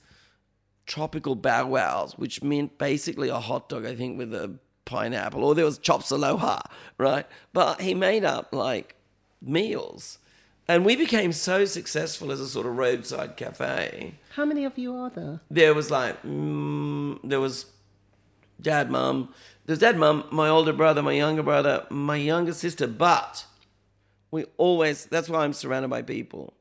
Speaker 4: tropical bow wows, which meant basically a hot dog, I think, with a pineapple. Or there was chops aloha, right? But he made up like meals. And we became so successful as a sort of roadside cafe.
Speaker 3: How many of you are there?
Speaker 4: There was like, mm, there was dad, mum. There's dad, mum, my older brother, my younger brother, my younger sister. But we always, that's why I'm surrounded by people.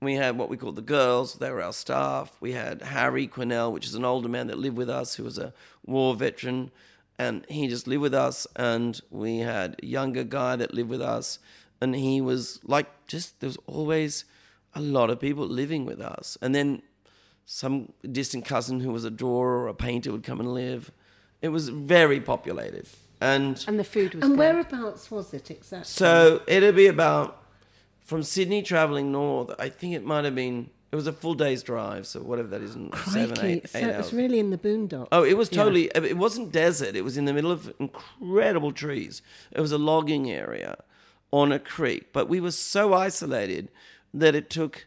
Speaker 4: We had what we called the girls, they were our staff. We had Harry Quinnell, which is an older man that lived with us who was a war veteran, and he just lived with us. And we had a younger guy that lived with us, and he was like, just, there was always a lot of people living with us. And then some distant cousin who was a drawer or a painter would come and live. It was very populated. And
Speaker 2: And the food was
Speaker 3: And
Speaker 2: good.
Speaker 3: whereabouts was it exactly?
Speaker 4: so it'd be about from Sydney traveling north. I think it might have been It was a full day's drive, so whatever that is, in seven,
Speaker 3: Crikey.
Speaker 4: eight,
Speaker 3: so
Speaker 4: eight
Speaker 3: it
Speaker 4: hours.
Speaker 3: was really in the boondocks.
Speaker 4: Oh, it was
Speaker 3: Yeah.
Speaker 4: totally. It wasn't desert. It was in the middle of incredible trees. It was a logging area on a creek. But we were so isolated that it took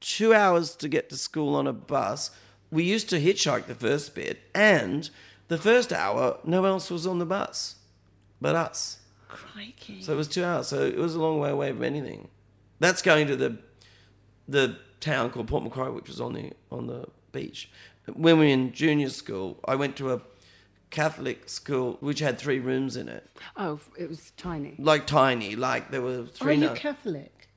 Speaker 4: two hours to get to school on a bus. We used to hitchhike the first bit, and the first hour, no one else was on the bus but us.
Speaker 3: Crikey.
Speaker 4: So it was two hours. So it was a long way away from anything. That's going to the the town called Port Macquarie, which was on the on the beach. When we were in junior school, I went to a Catholic school which had three rooms in it,
Speaker 2: Oh, it was tiny.
Speaker 4: like tiny, like there were three.
Speaker 3: Are you
Speaker 4: nun-
Speaker 3: Catholic?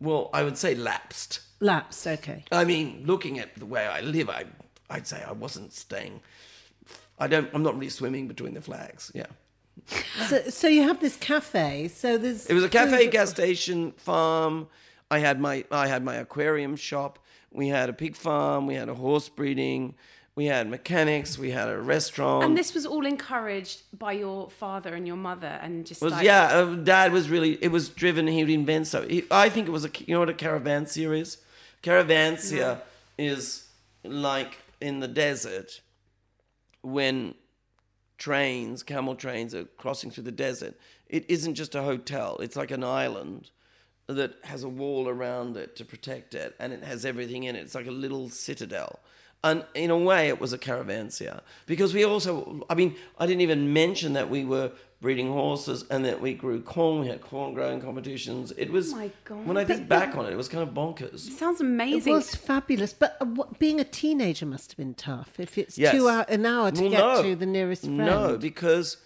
Speaker 4: well, I would say lapsed.
Speaker 3: Lapsed, okay.
Speaker 4: I mean, looking at the way I live, I I'd say I wasn't staying. I don't. I'm not really swimming between the flags. Yeah.
Speaker 3: So, so you have this cafe. So there's.
Speaker 4: It was a cafe,
Speaker 3: food-
Speaker 4: gas station, farm. I had my I had my aquarium shop. We had a pig farm. We had a horse breeding. We had mechanics. We had a restaurant.
Speaker 2: And this was all encouraged by your father and your mother, and just
Speaker 4: was
Speaker 2: like,
Speaker 4: yeah. Uh, Dad was really. It was driven. He would invent stuff. He, I think it was a. You know what a caravanserai is? Caravanserai is like in the desert when trains, camel trains, are crossing through the desert. It isn't just a hotel. It's like an island that has a wall around it to protect it, and it has everything in it. It's like a little citadel. And in a way, it was a caravanserai because we also, I mean, I didn't even mention that we were breeding horses and that we grew corn. We had corn growing competitions. It was,
Speaker 2: Oh my God.
Speaker 4: when I think back on it, it was kind of bonkers.
Speaker 2: sounds amazing.
Speaker 3: It was fabulous, but uh, what, being a teenager must have been tough. If it's
Speaker 4: Yes.
Speaker 3: two hour, an hour to
Speaker 4: Well,
Speaker 3: get
Speaker 4: no.
Speaker 3: to the nearest friend.
Speaker 4: No, because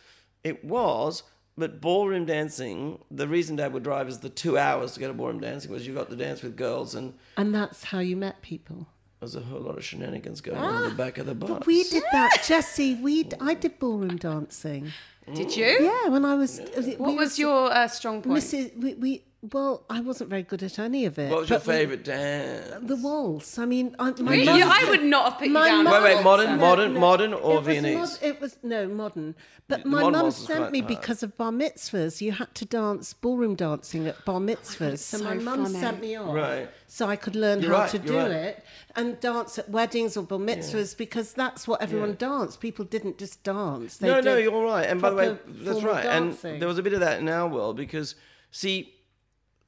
Speaker 4: it was. But ballroom dancing, the reason Dad would drive is the two hours to go to ballroom dancing was you got to dance with girls, and
Speaker 3: and that's how you met people.
Speaker 4: There's a whole lot of shenanigans going on in the back of the bus.
Speaker 3: But we did that, Jessie. We d- I did ballroom dancing.
Speaker 2: Did you?
Speaker 3: Yeah, when I was.
Speaker 2: What was your uh, strong point?
Speaker 3: Mrs. We, we well, I wasn't very good at any of it.
Speaker 4: What was your favourite dance?
Speaker 3: The waltz. I mean, I, my
Speaker 2: Really?
Speaker 3: mum-
Speaker 2: Yeah, I would not have put you
Speaker 3: My
Speaker 2: down.
Speaker 3: mum-
Speaker 4: Wait, wait, modern,
Speaker 3: No,
Speaker 4: modern,
Speaker 3: no,
Speaker 4: modern, or
Speaker 3: it was
Speaker 4: Viennese?
Speaker 3: mod- it was no modern, but
Speaker 4: The
Speaker 3: my
Speaker 4: modern
Speaker 3: mum
Speaker 4: waltz was
Speaker 3: sent
Speaker 4: quite
Speaker 3: me
Speaker 4: hard.
Speaker 3: because of bar mitzvahs. You had to dance ballroom dancing at bar mitzvahs, so,
Speaker 2: so
Speaker 3: my mum
Speaker 2: funny.
Speaker 3: sent me off
Speaker 4: Right.
Speaker 3: so I could learn
Speaker 4: You're
Speaker 3: how
Speaker 4: right,
Speaker 3: to
Speaker 4: you're
Speaker 3: do
Speaker 4: right.
Speaker 3: it and dance at weddings or bar mitzvahs because that's what everyone
Speaker 4: Yeah.
Speaker 3: danced. People didn't just dance. They
Speaker 4: no, no,
Speaker 3: did
Speaker 4: you're right. And by the way,
Speaker 3: proper
Speaker 4: that's
Speaker 3: formal
Speaker 4: right.
Speaker 3: dancing.
Speaker 4: And there was a bit of that in our world because, see,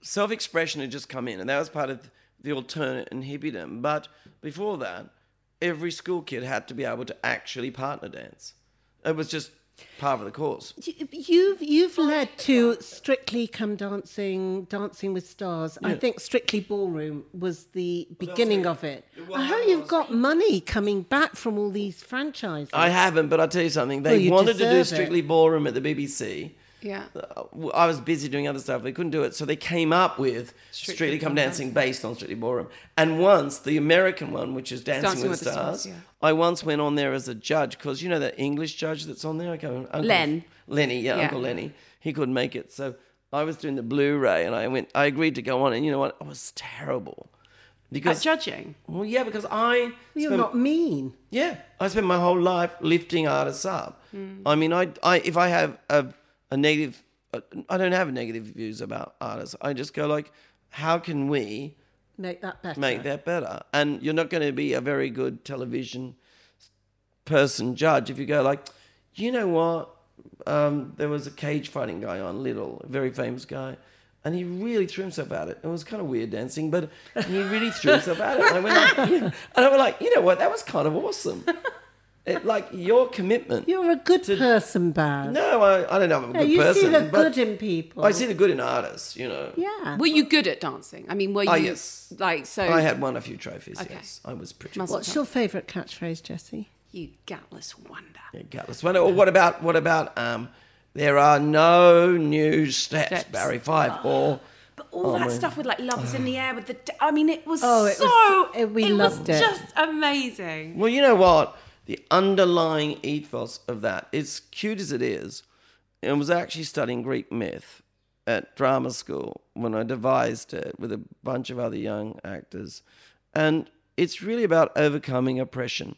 Speaker 4: self expression had just come in, and that was part of the alternate and hippiedom. But before that, every school kid had to be able to actually partner dance. It was just part of the course.
Speaker 3: You- You've you've led to Strictly Come Dancing, Dancing with Stars. I think Strictly Ballroom was the beginning of it. I hope you've got money coming back from all these franchises.
Speaker 4: I haven't, but I'll tell you something. They
Speaker 3: Well,
Speaker 4: wanted to do
Speaker 3: deserve it.
Speaker 4: Strictly Ballroom at the BBC.
Speaker 2: Yeah.
Speaker 4: Uh, I was busy doing other stuff. They couldn't do it, so they came up with Strictly, Come Dancing based on Strictly Ballroom. And once the American one, which is Dancing,
Speaker 2: Dancing
Speaker 4: with,
Speaker 2: with the
Speaker 4: Stars,
Speaker 2: Stars, yeah.
Speaker 4: I once went on there as a judge because you know that English judge that's on there. I go, Uncle
Speaker 2: Len.
Speaker 4: Lenny, yeah,
Speaker 2: Yeah.
Speaker 4: Uncle Lenny. He couldn't make it, so I was doing the Blu-ray, and I went. I agreed to go on, and you know what? It was terrible.
Speaker 2: Because, At
Speaker 4: Because
Speaker 2: judging.
Speaker 4: well, yeah, because I
Speaker 3: You're
Speaker 4: spent-
Speaker 3: not mean.
Speaker 4: yeah, I spent my whole life lifting artists up. I mean, I, I, if I have a, a negative, uh, I don't have negative views about artists. I just go like, how can we
Speaker 3: Make that better.
Speaker 4: make that better? And you're not going to be a very good television person judge if you go like, you know what? Um, there was a cage fighting guy on Little, a very famous guy. And he really threw himself at it. It was kind of weird dancing, but he really threw himself at it. And I went like, *laughs* and I went like, you know what? That was kind of awesome. It, like your commitment.
Speaker 3: You're a good person, Baz.
Speaker 4: No, I, I don't know if I'm a
Speaker 3: Yeah,
Speaker 4: good
Speaker 3: you
Speaker 4: person.
Speaker 3: You see the good in people.
Speaker 4: I see the good in artists, you know.
Speaker 3: Yeah.
Speaker 2: Were you good at dancing? I mean, were you
Speaker 4: Ah, yes.
Speaker 2: like so?
Speaker 4: I had won a few trophies,
Speaker 2: Okay.
Speaker 4: yes. I was pretty
Speaker 2: Must-
Speaker 4: good.
Speaker 3: What's your favourite catchphrase, Jessie?
Speaker 2: you gatless wonder.
Speaker 4: Yeah, gutless. What, or what about, what about, um, there are no new steps,
Speaker 2: Steps.
Speaker 4: Barry Fife, *gasps* or
Speaker 2: But all that stuff with like love is in the *sighs* air with the. d- I mean, it was
Speaker 3: Oh, it
Speaker 2: so.
Speaker 3: was- it- we
Speaker 2: was
Speaker 3: loved it.
Speaker 2: Just amazing.
Speaker 4: Well, you know what? The underlying ethos of that, as cute as it is, I was actually studying Greek myth at drama school when I devised it with a bunch of other young actors. And it's really about overcoming oppression.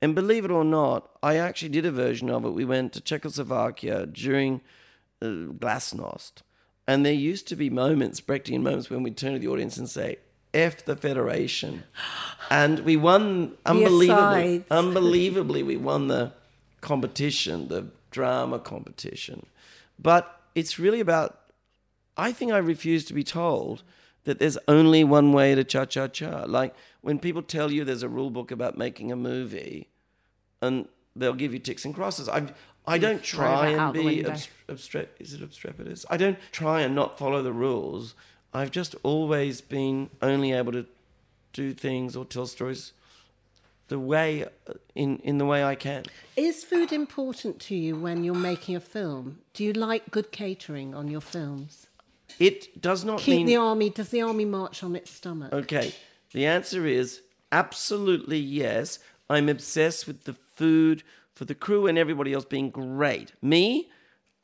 Speaker 4: And believe it or not, I actually did a version of it. We went to Czechoslovakia during uh, Glasnost. And there used to be moments, Brechtian moments, when we'd turn to the audience and say, F the Federation. And we won unbelievably. *laughs* Unbelievably, we won the competition, the drama competition. But it's really about, I think I refuse to be told that there's only one way to cha cha cha. Like when people tell you there's a rule book about making a movie, and they'll give you ticks and crosses. I I don't try and be abs- abstra- Is it obstreperous? I don't try and not follow the rules. I've just always been only able to do things or tell stories the way in in the way I can.
Speaker 3: Is food important to you when you're making a film? Do you like good catering on your films?
Speaker 4: It does not
Speaker 3: Keep
Speaker 4: mean
Speaker 3: the army. Does the army march on its stomach?
Speaker 4: Okay. The answer is absolutely yes. I'm obsessed with the food for the crew and everybody else being great. Me,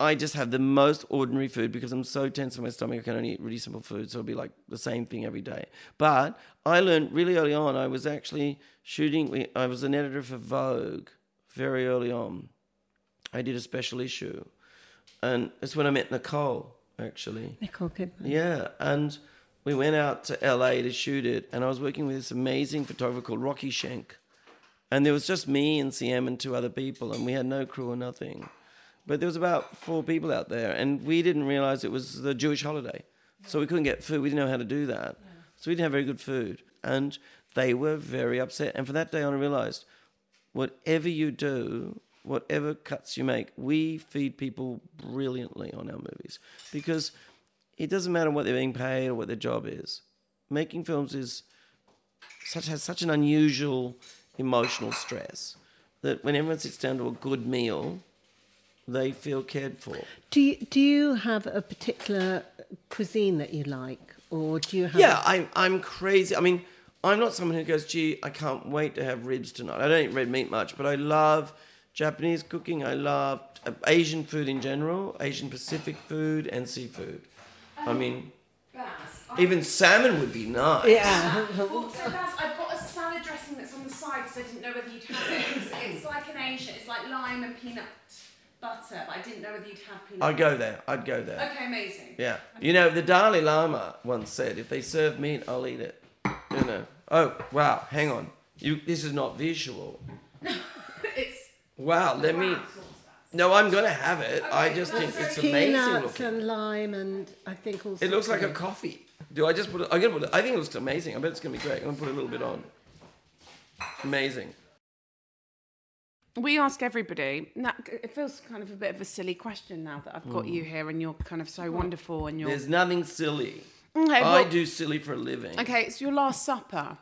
Speaker 4: I just have the most ordinary food because I'm so tense in my stomach. I can only eat really simple food, so it'll be like the same thing every day. But I learned really early on. I was actually shooting. I was an editor for Vogue very early on. I did a special issue, and it's when I met Nicole actually.
Speaker 3: Nicole Kidman.
Speaker 4: Yeah, and we went out to LA to shoot it, and I was working with this amazing photographer called Rocky Schenck. And there was just me and CM and two other people, and we had no crew or nothing. But there was about four people out there, and we didn't realize it was the Jewish holiday. So we couldn't get food. We didn't know how to do that. So we didn't have very good food. And they were very upset. And from that day on, I realized whatever you do, whatever cuts you make, we feed people brilliantly on our movies because it doesn't matter what they're being paid or what their job is. Making films is such has such an unusual emotional stress that when everyone sits down to a good meal, they feel cared for.
Speaker 3: Do you, do you have a particular cuisine that you like, or do you have?
Speaker 4: Yeah, I'm I'm crazy. I mean, I'm not someone who goes, "Gee, I can't wait to have ribs tonight." I don't eat red meat much, but I love Japanese cooking. I love uh, Asian food in general, Asian Pacific food and seafood. I mean, even salmon would be nice.
Speaker 3: Yeah.
Speaker 2: Well, so Baz, I've got a salad dressing that's on the side because I didn't know whether you'd have it. It's, it's like an Asian, it's like lime and peanut butter, but I didn't know whether you'd have peanut
Speaker 4: I'd go there. I'd go there.
Speaker 2: Okay, amazing.
Speaker 4: Yeah. You know, the Dalai Lama once said, if they serve meat, I'll eat it. You know. Oh, wow. Hang on. You. This is not visual. *laughs*
Speaker 2: it's
Speaker 4: Wow. Let me. No, I'm to have it. I just think it's amazing
Speaker 3: Peanuts
Speaker 4: looking.
Speaker 3: and lime, and I think also.
Speaker 4: It looks like a coffee. Do I just put it? I'm gonna put it. I think it looks amazing. I bet it's to be great. I'm to put a little bit on. Amazing.
Speaker 2: We ask everybody. Now, it feels kind of a bit of a silly question now that I've got you here and you're kind of so wonderful and you're.
Speaker 4: There's nothing silly.
Speaker 2: Okay,
Speaker 4: I
Speaker 2: well-
Speaker 4: do silly for a living.
Speaker 2: Okay, it's your Last Supper.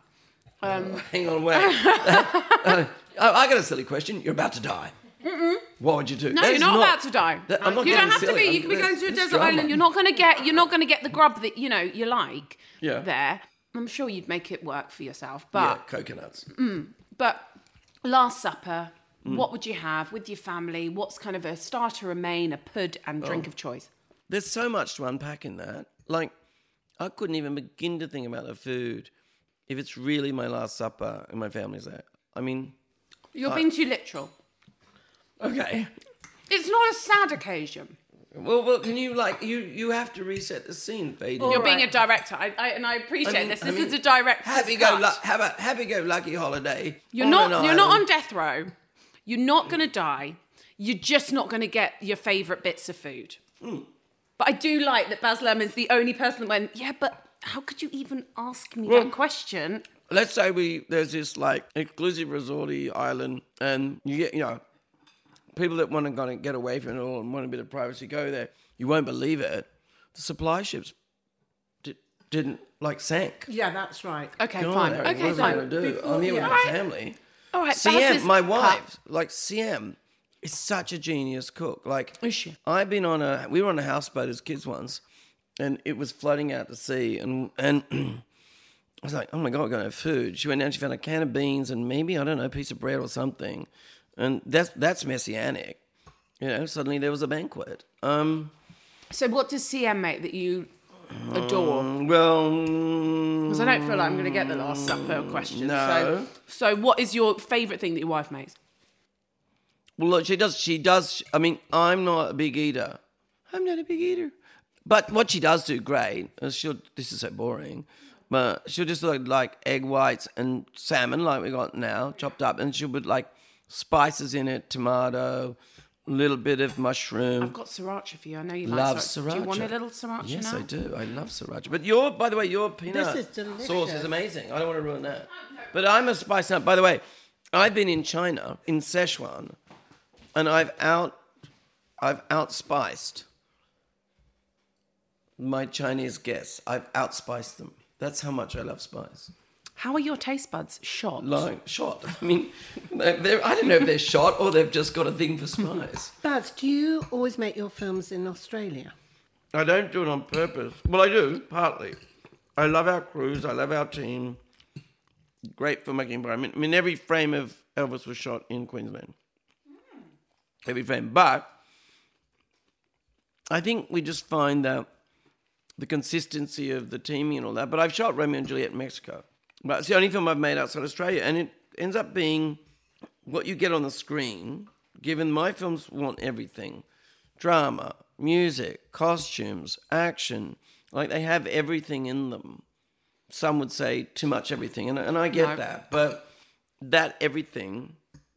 Speaker 2: Um,
Speaker 4: Hang on, wait. *laughs* Uh, I got a silly question. You're about to die. What would you do?
Speaker 2: No,
Speaker 4: That
Speaker 2: you're
Speaker 4: is
Speaker 2: not, about to die.
Speaker 4: that- I'm not
Speaker 2: you don't have to be. You
Speaker 4: I'm-
Speaker 2: can be going to a desert
Speaker 4: drama.
Speaker 2: island. You're not going to get. You're not going to get the grub that you know you like.
Speaker 4: Yeah.
Speaker 2: There, I'm sure you'd make it work for yourself.
Speaker 4: Yeah,
Speaker 2: But
Speaker 4: coconuts.
Speaker 2: but Last Supper.
Speaker 4: Mm.
Speaker 2: What would you have with your family? What's kind of a starter, a main, a pud, and
Speaker 4: Oh.
Speaker 2: drink of choice?
Speaker 4: There's so much to unpack in that. Like, I couldn't even begin to think about the food if it's really my last supper and my family's there. I mean,
Speaker 2: You're being too literal.
Speaker 4: okay.
Speaker 2: It's not a sad occasion.
Speaker 4: Well, well, can you like you you have to reset the scene, Fade.
Speaker 2: You're being a director, I, I, and I appreciate this. This is a director's
Speaker 4: Happy go,
Speaker 2: cut.
Speaker 4: lu- have a happy go lucky holiday.
Speaker 2: You're not. You're not on death row. You're not going to die. You're just not going to get your favourite bits of food.
Speaker 4: Hmm.
Speaker 2: But I do like that Baz Luhrmann's the only person that went. Yeah, but how could you even ask me
Speaker 4: Well-
Speaker 2: that question?
Speaker 4: Let's say we there's this like exclusive resorty island, and you get you know people that want to kind of get away from it all and want a bit of privacy go there. You won't believe it. The supply ships di- didn't like sank.
Speaker 3: Yeah, that's right.
Speaker 2: Okay,
Speaker 4: God,
Speaker 2: fine. Okay,
Speaker 4: what am I
Speaker 2: fine.
Speaker 4: gonna do?
Speaker 3: Before-
Speaker 4: I'm here
Speaker 3: yeah.
Speaker 4: with my family.
Speaker 2: All right,
Speaker 4: CM, my wife, like CM, is such a genius cook. Like,
Speaker 2: Is she?
Speaker 4: I've been on a, we were on a houseboat as kids once, and it was floating out to sea, and and *clears throat* I was like, oh my god, we're gonna have food. She went down, she found a can of beans and maybe I don't know, a piece of bread or something, and that's that's messianic. You know, suddenly there was a banquet. Um,
Speaker 2: So, what does CM make that you adore?
Speaker 4: Um, well, mm,
Speaker 2: Because I don't feel like I'm going to get the Last Supper question.
Speaker 4: No.
Speaker 2: So, so what is your favourite thing that your wife makes?
Speaker 4: Well, look, she does. She does. I mean, I'm not a big eater. I'm not a big eater. But what she does do great is she'll. This is so boring. But she'll just like like egg whites and salmon, like we got now, chopped up, and she'll put like spices in it, tomato, a little bit of mushroom.
Speaker 2: I've got sriracha for you. I know you
Speaker 4: Love
Speaker 2: like sriracha. Do you want a little sriracha
Speaker 4: Yes,
Speaker 2: now?
Speaker 4: I do. I love sriracha. But your, by the way, your peanut
Speaker 3: is
Speaker 4: sauce is amazing. I don't want to ruin that. But I'm a spice nut. By the way, I've been in China in Szechuan, and I've out, I've outspiced my Chinese guests. I've outspiced them. That's how much I love spice.
Speaker 2: How are your taste buds shot?
Speaker 4: Like shot. I mean, *laughs* they're, they're- I don't know if they're shot or they've just got a thing for spice.
Speaker 3: Baz, do you always make your films in Australia?
Speaker 4: I don't do it on purpose. Well, I do, partly. I love our crews. I love our team. Great filmmaking environment. I mean, every frame of Elvis was shot in Queensland. Hmm. Every frame. But I think we just find that the consistency of the teaming and all that. But I've shot Romeo and Juliet in Mexico. But it's the only film I've made outside Australia. And it ends up being what you get on the screen, given my films want everything drama, music, costumes, action. Like they have everything in them. Some would say too much everything, and, and I get
Speaker 2: No.
Speaker 4: that. But that everything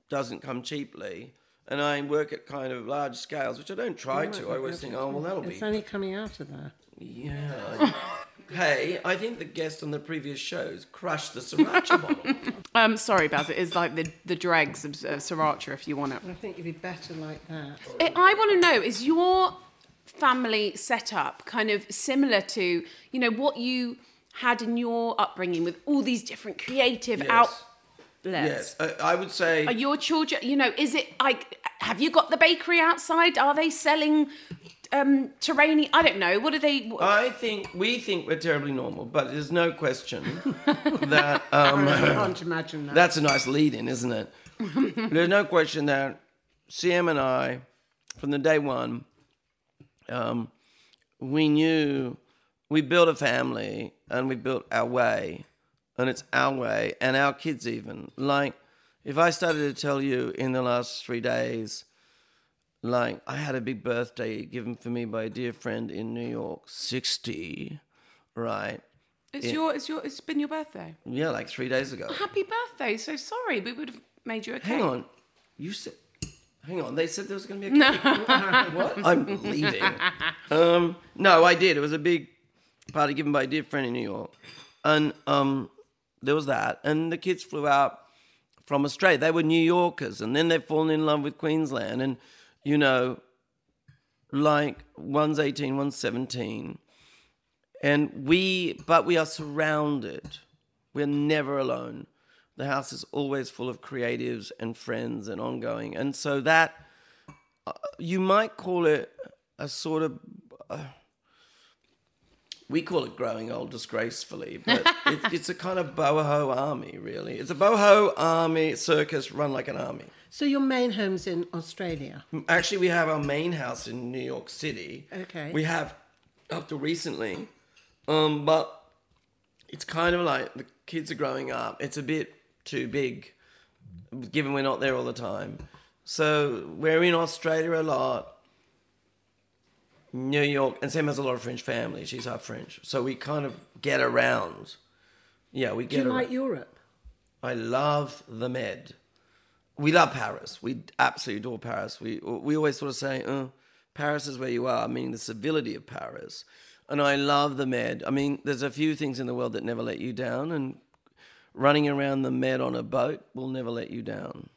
Speaker 4: doesn't come cheaply. And I work at kind of large scales, which I don't try to. I always think, oh, well, that'll be.
Speaker 3: It's only coming after that.
Speaker 4: Yeah. *laughs* hey, I think the guest on the previous shows crushed the sriracha *laughs* bottle.
Speaker 2: Um, sorry, Baz. It is like the the dregs of uh, sriracha if you want it.
Speaker 3: I think you'd be better like that.
Speaker 2: I I want to know is your family setup kind of similar to you know what you had in your upbringing with all these different creative
Speaker 4: Yes.
Speaker 2: outlets?
Speaker 4: yes, I, I would say.
Speaker 2: Are your children, you know, is it like, have you got the bakery outside? Are they selling um terrain? I don't know. What are they? What?
Speaker 4: I think we think we're terribly normal, but there's no question *laughs* that um, *laughs*
Speaker 3: I can't imagine that.
Speaker 4: that's a nice lead-in, isn't it? *laughs* there's no question that CM and I, from the day one, um, we knew we built a family and we built our way, and it's our way, and our kids even. Like, if I started to tell you in the last three days, like I had a big birthday given for me by a dear friend in New York, sixty, right?
Speaker 2: It's
Speaker 4: Yeah.
Speaker 2: your, it's your, it's been your birthday.
Speaker 4: Yeah, like three days ago.
Speaker 2: Happy birthday! So sorry, we would have made you a cake.
Speaker 4: Hang on, you said. Hang on, they said there was going to be a cake. *laughs* what? I'm leaving. Um, no, I did. It was a big party given by a dear friend in New York, and um, there was that. And the kids flew out from Australia. They were New Yorkers, and then they've fallen in love with Queensland. And you know, like one's eighteen, one's seventeen, and we, but we are surrounded. We're never alone. The house is always full of creatives and friends and ongoing. And so that, uh, you might call it a sort of, uh, we call it growing old disgracefully, but it, it's a kind of boho army, really. It's a boho army circus run like an army.
Speaker 3: So your main home's in Australia.
Speaker 4: Actually, we have our main house in New York City.
Speaker 3: Okay.
Speaker 4: We have up to recently, um, but it's kind of like the kids are growing up. It's a bit too big, given we're not there all the time. So we're in Australia a lot. New York, and CM has a lot of French family. She's half French, so we kind of get around. Yeah, we
Speaker 3: Do
Speaker 4: get
Speaker 3: you
Speaker 4: around.
Speaker 3: like Europe?
Speaker 4: I love the Med. We love Paris. We absolutely adore Paris. We we always sort of say, oh, Paris is where you are, meaning the civility of Paris. And I love the Med. I mean, there's a few things in the world that never let you down, and running around the Med on a boat will never let you down.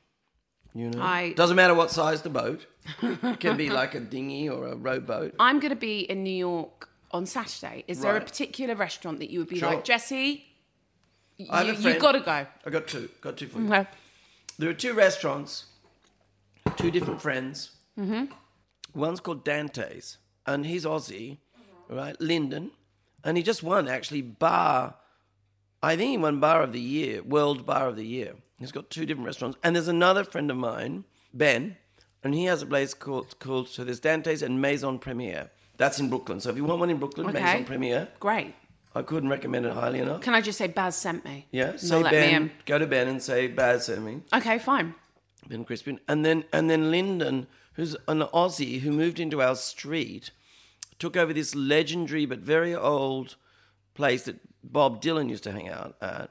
Speaker 4: You know,
Speaker 2: I-
Speaker 4: doesn't matter what size the boat. It can be like a dinghy or a rowboat.
Speaker 2: I'm going to be in New York on Saturday. Is there a
Speaker 4: Right.
Speaker 2: particular restaurant that you would be
Speaker 4: Sure.
Speaker 2: like, Jesse?
Speaker 4: I have
Speaker 2: You,
Speaker 4: a
Speaker 2: you
Speaker 4: friend-
Speaker 2: got to go.
Speaker 4: I got two. Got two for you.
Speaker 2: Okay.
Speaker 4: There are two restaurants, two different friends. Mm-hmm. One's called Dante's, and he's Aussie, right? Linden, and he just won actually bar. I think he won Bar of the Year, World Bar of the Year. He's got two different restaurants, and there's another friend of mine, Ben, and he has a place called called so there's Dante's and Maison Premiere. That's in Brooklyn. So if you want one in Brooklyn,
Speaker 2: Okay.
Speaker 4: Maison Premiere,
Speaker 2: Great.
Speaker 4: I couldn't recommend it highly enough.
Speaker 2: Can I just say Baz sent me?
Speaker 4: Yeah, say
Speaker 2: they'll let me
Speaker 4: Ben, go to Ben and say Baz sent me.
Speaker 2: Okay, fine.
Speaker 4: Ben Crispin, and then and then Linden, who's an Aussie who moved into our street, took over this legendary but very old place that Bob Dylan used to hang out at.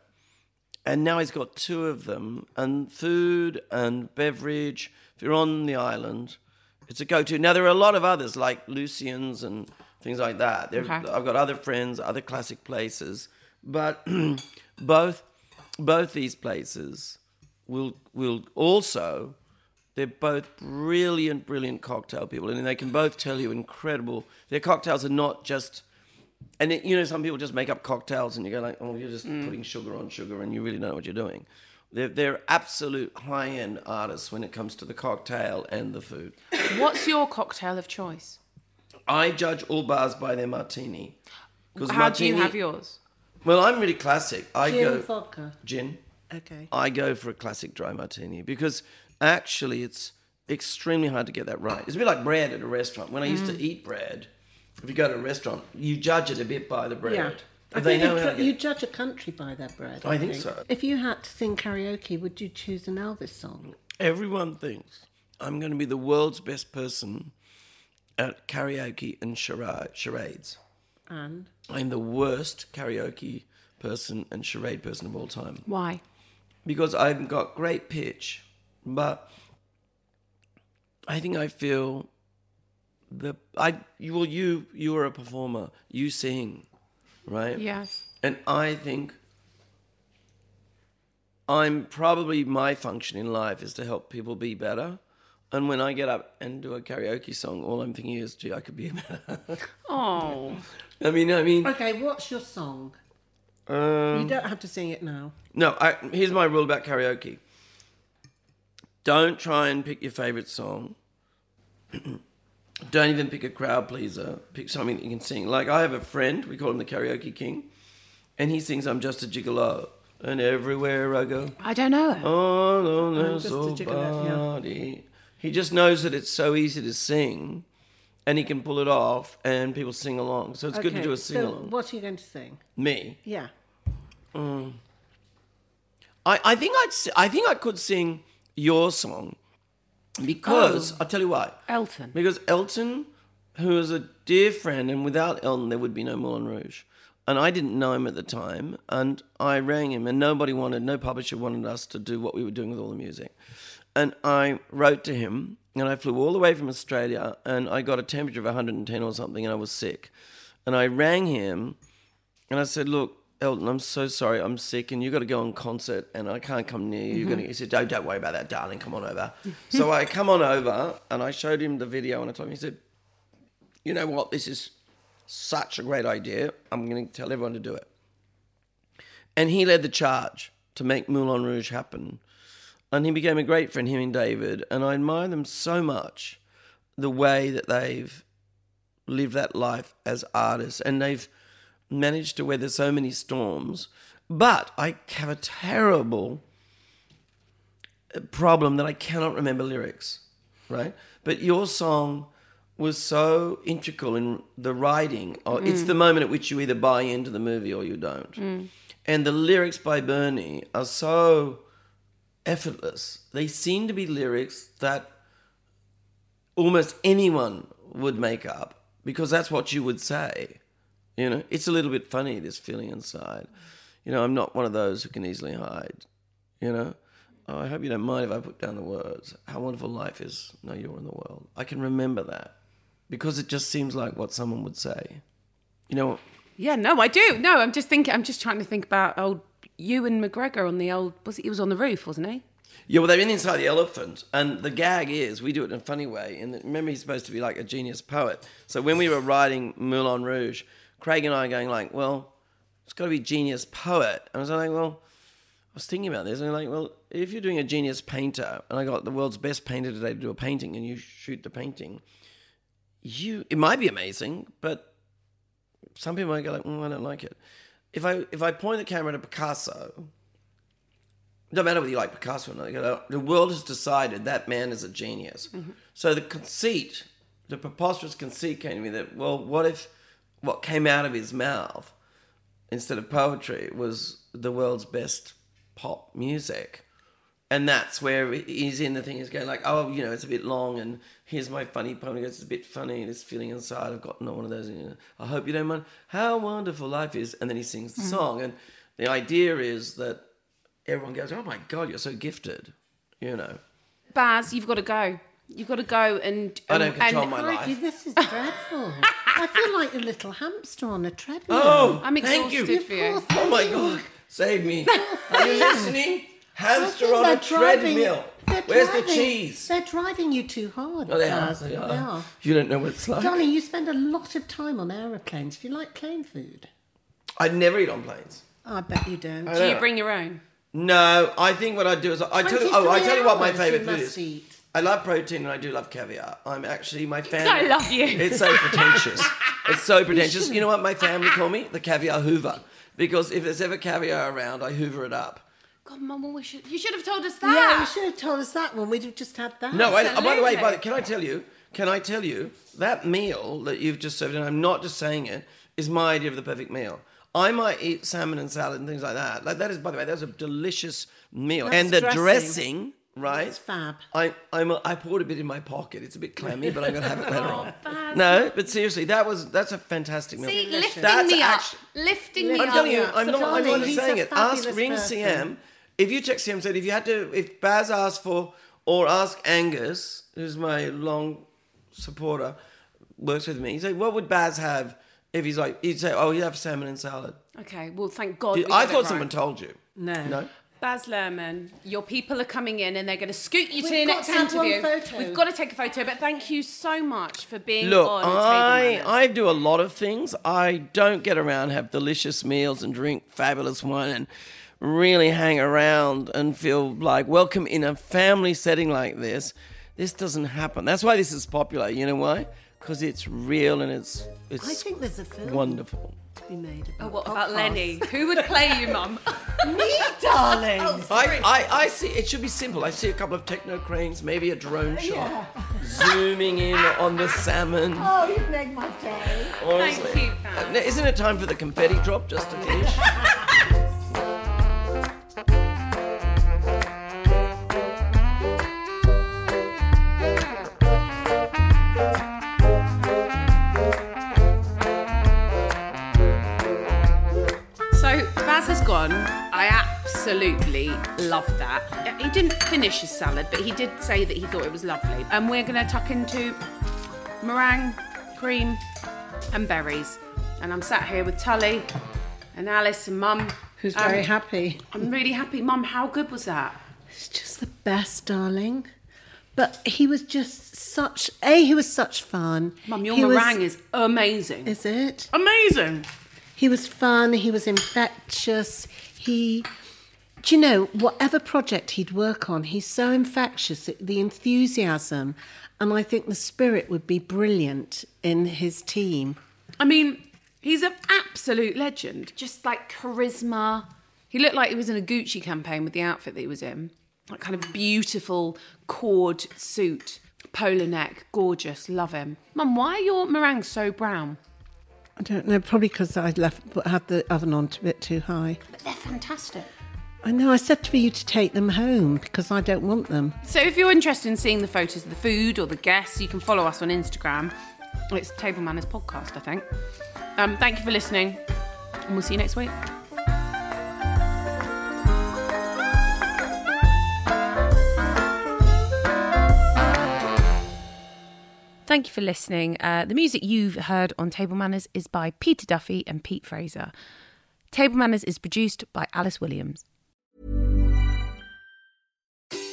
Speaker 4: And now he's got two of them, and food and beverage. If you're on the island, it's a go to. Now, there are a lot of others like Lucien's and things like that. There,
Speaker 2: Okay.
Speaker 4: I've got other friends, other classic places, but *clears throat* both both these places will will also they're both brilliant, brilliant cocktail people, and they can both tell you incredible. Their cocktails are not just, and it, you know, some people just make up cocktails, and you go like, oh, you're just mm. putting sugar on sugar, and you really don't know what you're doing. They're, they're absolute high end artists when it comes to the cocktail and the food.
Speaker 2: What's your cocktail of choice?
Speaker 4: I judge all bars by their martini. 'Cause
Speaker 2: How do you
Speaker 4: martini-
Speaker 2: have yours?
Speaker 4: Well, I'm really classic. I
Speaker 3: Gin
Speaker 4: go
Speaker 3: vodka.
Speaker 4: gin.
Speaker 3: Okay.
Speaker 4: I go for a classic dry martini because actually it's extremely hard to get that right. It's a bit like bread at a restaurant. When I used to mm. eat bread, if you go to a restaurant, you judge it a bit by the bread.
Speaker 3: Yeah. I
Speaker 4: they
Speaker 3: think
Speaker 4: know
Speaker 3: you, you judge a country by their bread.
Speaker 4: I think so.
Speaker 3: If you had to sing karaoke, would you choose an Elvis song?
Speaker 4: Everyone thinks I'm going to be the world's best person at karaoke and charade, charades.
Speaker 3: And
Speaker 4: I'm the worst karaoke person and charade person of all time.
Speaker 2: Why?
Speaker 4: because I've got great pitch, but I think I feel the I you well you you are a performer, you sing, right?
Speaker 2: Yes.
Speaker 4: And I think I'm probably my function in life is to help people be better. And when I get up and do a karaoke song, all I'm thinking is, gee, I could be better. *laughs*
Speaker 2: Oh.
Speaker 4: I mean, I mean,
Speaker 3: okay, what's your song?
Speaker 4: um,
Speaker 3: you don't have to sing it now.
Speaker 4: No, I, here's my rule about karaoke. Don't try and pick your favorite song. *clears throat* Don't even pick a crowd pleaser. Pick something that you can sing. Like I have a friend, we call him the karaoke king, and he sings "I'm Just a Gigolo," and everywhere I go,
Speaker 2: I don't know. it.
Speaker 4: oh no, no,
Speaker 3: just a
Speaker 4: so
Speaker 3: gigolo, yeah.
Speaker 4: body. He just knows that it's so easy to sing, and he can pull it off, and people sing along. So it's good to do a sing along.
Speaker 3: so what are you going to sing?
Speaker 4: Me,
Speaker 3: Yeah. Mm.
Speaker 4: I, I think I'd I think I could sing your song because oh. I'll tell you why.
Speaker 2: Elton.
Speaker 4: Because Elton, who is a dear friend, and without Elton there would be no Moulin Rouge. And I didn't know him at the time, and I rang him, and nobody wanted, no publisher wanted us to do what we were doing with all the music. And I wrote to him, and I flew all the way from Australia, and I got a temperature of 110 or something, and I was sick. And I rang him, and I said, "Look, Elton, I'm so sorry. I'm sick, and you've got to go on concert, and I can't come near you." You're gonna, mm-hmm. he said, "Don't, don't worry about that, darling. Come on over." *laughs* so I come on over, and I showed him the video, and I told him, he said, "You know what? This is such a great idea. I'm going to tell everyone to do it." And he led the charge to make Moulin Rouge happen, and he became a great friend. Him and David, and I admire them so much, the way that they've lived that life as artists, and they've managed to weather so many storms. But I have a terrible uh, problem that I cannot remember lyrics, right? But your song was so integral in the writing. Or It's mm. the moment at which you either buy into the movie or you don't. Mm. And the lyrics by Bernie are so effortless. They seem to be lyrics that almost anyone would make up because that's what you would say. You know, it's a little bit funny, this feeling inside. You know, I'm not one of those who can easily hide. You know, oh, I hope you don't mind if I put down the words. How wonderful life is. No, you're in the world. I can remember that because it just seems like what someone would say. You know,
Speaker 2: Yeah, no, I do. No, I'm just thinking. I'm just trying to think about old Ewan McGregor on the old. Was he, he was on the roof, wasn't he?
Speaker 4: Yeah, well, they're in inside the elephant, and the gag is we do it in a funny way. And remember, he's supposed to be like a genius poet. So when we were writing Moulin Rouge, Craig and I are going like, well, it's got to be genius poet. And I was like, well, I was thinking about this, and I'm like, well, if you're doing a genius painter, and I got the world's best painter today to do a painting, and you shoot the painting, you it might be amazing, but some people might go like, mm, I don't like it. If I if I point the camera to Picasso, doesn't matter whether you like Picasso or not. you go, The world has decided that man is a genius. So the conceit, the preposterous conceit came to me that, well, what if what came out of his mouth instead of poetry was the world's best pop music? and that's where he's in the thing. He's going like, oh, you know, it's a bit long, and here's my funny poem. He goes, it's a bit funny. This feeling inside. I've got not one of those. You know, I hope you don't mind. How wonderful life is, and then he sings the mm-hmm. song. And the idea is that everyone goes, oh my god, you're so gifted. You know,
Speaker 2: Baz, you've got to go. You've got to go and.
Speaker 4: I don't
Speaker 2: and-
Speaker 4: control
Speaker 2: and-
Speaker 4: my life.
Speaker 3: This is dreadful. *laughs* I feel like a little hamster on a treadmill.
Speaker 4: Oh,
Speaker 2: I'm
Speaker 4: thank you.
Speaker 2: exhausted for you.
Speaker 4: Oh my god, save me! *laughs* Are you listening? Hamster on a
Speaker 3: they're driving-
Speaker 4: treadmill.
Speaker 3: they're
Speaker 4: Where's the
Speaker 3: driving-
Speaker 4: cheese?
Speaker 3: They're driving you too hard.
Speaker 4: Oh, they are. They are.
Speaker 3: They are.
Speaker 4: You don't know what it's like.
Speaker 3: Darling, you spend a lot of time on aeroplanes. Do you like plane food?
Speaker 4: I never eat on planes.
Speaker 3: I bet you don't.
Speaker 4: I
Speaker 2: Do
Speaker 4: don't
Speaker 2: you bring your own?
Speaker 4: No, I think what I do is I, I tell you. Oh, I tell you what my
Speaker 3: hours
Speaker 4: favorite
Speaker 3: you
Speaker 4: food
Speaker 3: must
Speaker 4: is.
Speaker 3: eat.
Speaker 4: I love protein and I do love caviar. I'm actually my *laughs* family.
Speaker 2: I love you.
Speaker 4: It's so pretentious. it's so *laughs* pretentious. You know what my family call me? The caviar Hoover. Because if there's ever caviar around, I Hoover it up.
Speaker 2: God, Mum, well, we should, you should have told us that.
Speaker 3: Yeah, you should have told us that one. We'd have just had that.
Speaker 4: No, I, oh, by the way, by the, can I tell you? Can I tell you that meal that you've just served, and I'm not just saying it, is my idea of the perfect meal. I might eat salmon and salad and things like that. Like that is, by the way, that's a delicious meal.
Speaker 3: That's
Speaker 4: and the
Speaker 3: dressing.
Speaker 4: dressing, right?
Speaker 3: It's fab.
Speaker 4: I I'm a, I poured a bit in my pocket. It's a bit clammy, but I'm gonna have it later oh, on.
Speaker 2: Baz.
Speaker 4: No, but seriously, that was that's a fantastic meal.
Speaker 2: See, lifting
Speaker 4: That's
Speaker 2: me up. Lifting me
Speaker 4: I'm
Speaker 2: up.
Speaker 4: telling you. I'm
Speaker 3: So
Speaker 4: not, I'm
Speaker 3: darling,
Speaker 4: not
Speaker 3: he's
Speaker 4: saying
Speaker 3: a
Speaker 4: it. Ask
Speaker 3: fabulous
Speaker 4: Ring
Speaker 3: person.
Speaker 4: CM. If you text CM said if you had to, if Baz asked for, or ask Angus, who's my long supporter, works with me. He said, what would Baz have if he's like, he'd say, oh, he'd have salmon and salad.
Speaker 2: Okay, well, thank God.
Speaker 4: Did-
Speaker 2: we
Speaker 4: I
Speaker 2: got it
Speaker 4: thought
Speaker 2: right.
Speaker 4: someone told you.
Speaker 3: No.
Speaker 4: No.
Speaker 2: Baz Luhrmann, your people are coming in and they're going to scoot you to
Speaker 3: We've
Speaker 2: the
Speaker 3: got
Speaker 2: next
Speaker 3: to have one
Speaker 2: interview.
Speaker 3: photo.
Speaker 2: We've got to take a photo, but thank you so much for being
Speaker 4: Look,
Speaker 2: on Table
Speaker 4: I
Speaker 2: Manners.
Speaker 4: I do a lot of things. I don't get around, have delicious meals, and drink fabulous wine, and really hang around and feel like welcome in a family setting like this. This doesn't happen. That's why this is popular. You know why? Because it's real and it's it's
Speaker 3: I think there's a film
Speaker 4: wonderful.
Speaker 3: To be made about
Speaker 2: Oh, what about. Lenny? Who would play you, Mum? *laughs*
Speaker 3: Me, darling.
Speaker 4: I, I, I see it should be simple. I see a couple of techno cranes, maybe a drone shot, zooming in on the salmon.
Speaker 3: Oh, you've made my day.
Speaker 4: Honestly.
Speaker 2: Thank you, Baz.
Speaker 4: Uh, Isn't it time for the confetti drop just to finish? *laughs*
Speaker 2: absolutely loved that. He didn't finish his salad, but he did say that he thought it was lovely. And we're going to tuck into meringue, cream, and berries. And I'm sat here with Tully and Alice and Mum.
Speaker 3: Who's very
Speaker 2: Um,
Speaker 3: happy.
Speaker 2: I'm really happy. Mum, how good was that?
Speaker 3: It's just the best, darling. But he was just such. A, he was such fun.
Speaker 2: Mum, your
Speaker 3: He was-
Speaker 2: meringue is amazing.
Speaker 3: Is it?
Speaker 2: amazing.
Speaker 3: He was fun, he was infectious. He, do you know, whatever project he'd work on, he's so infectious, the enthusiasm, and I think the spirit would be brilliant in his team.
Speaker 2: I mean, he's an absolute legend. Just like charisma. He looked like he was in a Gucci campaign with the outfit that he was in. That kind of beautiful cord suit, polo neck, gorgeous. Love him. Mum, why are your meringues so brown?
Speaker 3: I don't know, probably because I left had the oven on a bit too high.
Speaker 2: But they're fantastic.
Speaker 3: I know, I said for you to take them home because I don't want them.
Speaker 2: So if you're interested in seeing the photos of the food or the guests, you can follow us on Instagram. It's Table Manners Podcast, I think. Um, thank you for listening, and we'll see you next week. Thank you for listening. Uh, the music you've heard on Table Manners is by Peter Duffy and Pete Fraser. Table Manners is produced by Alice Williams.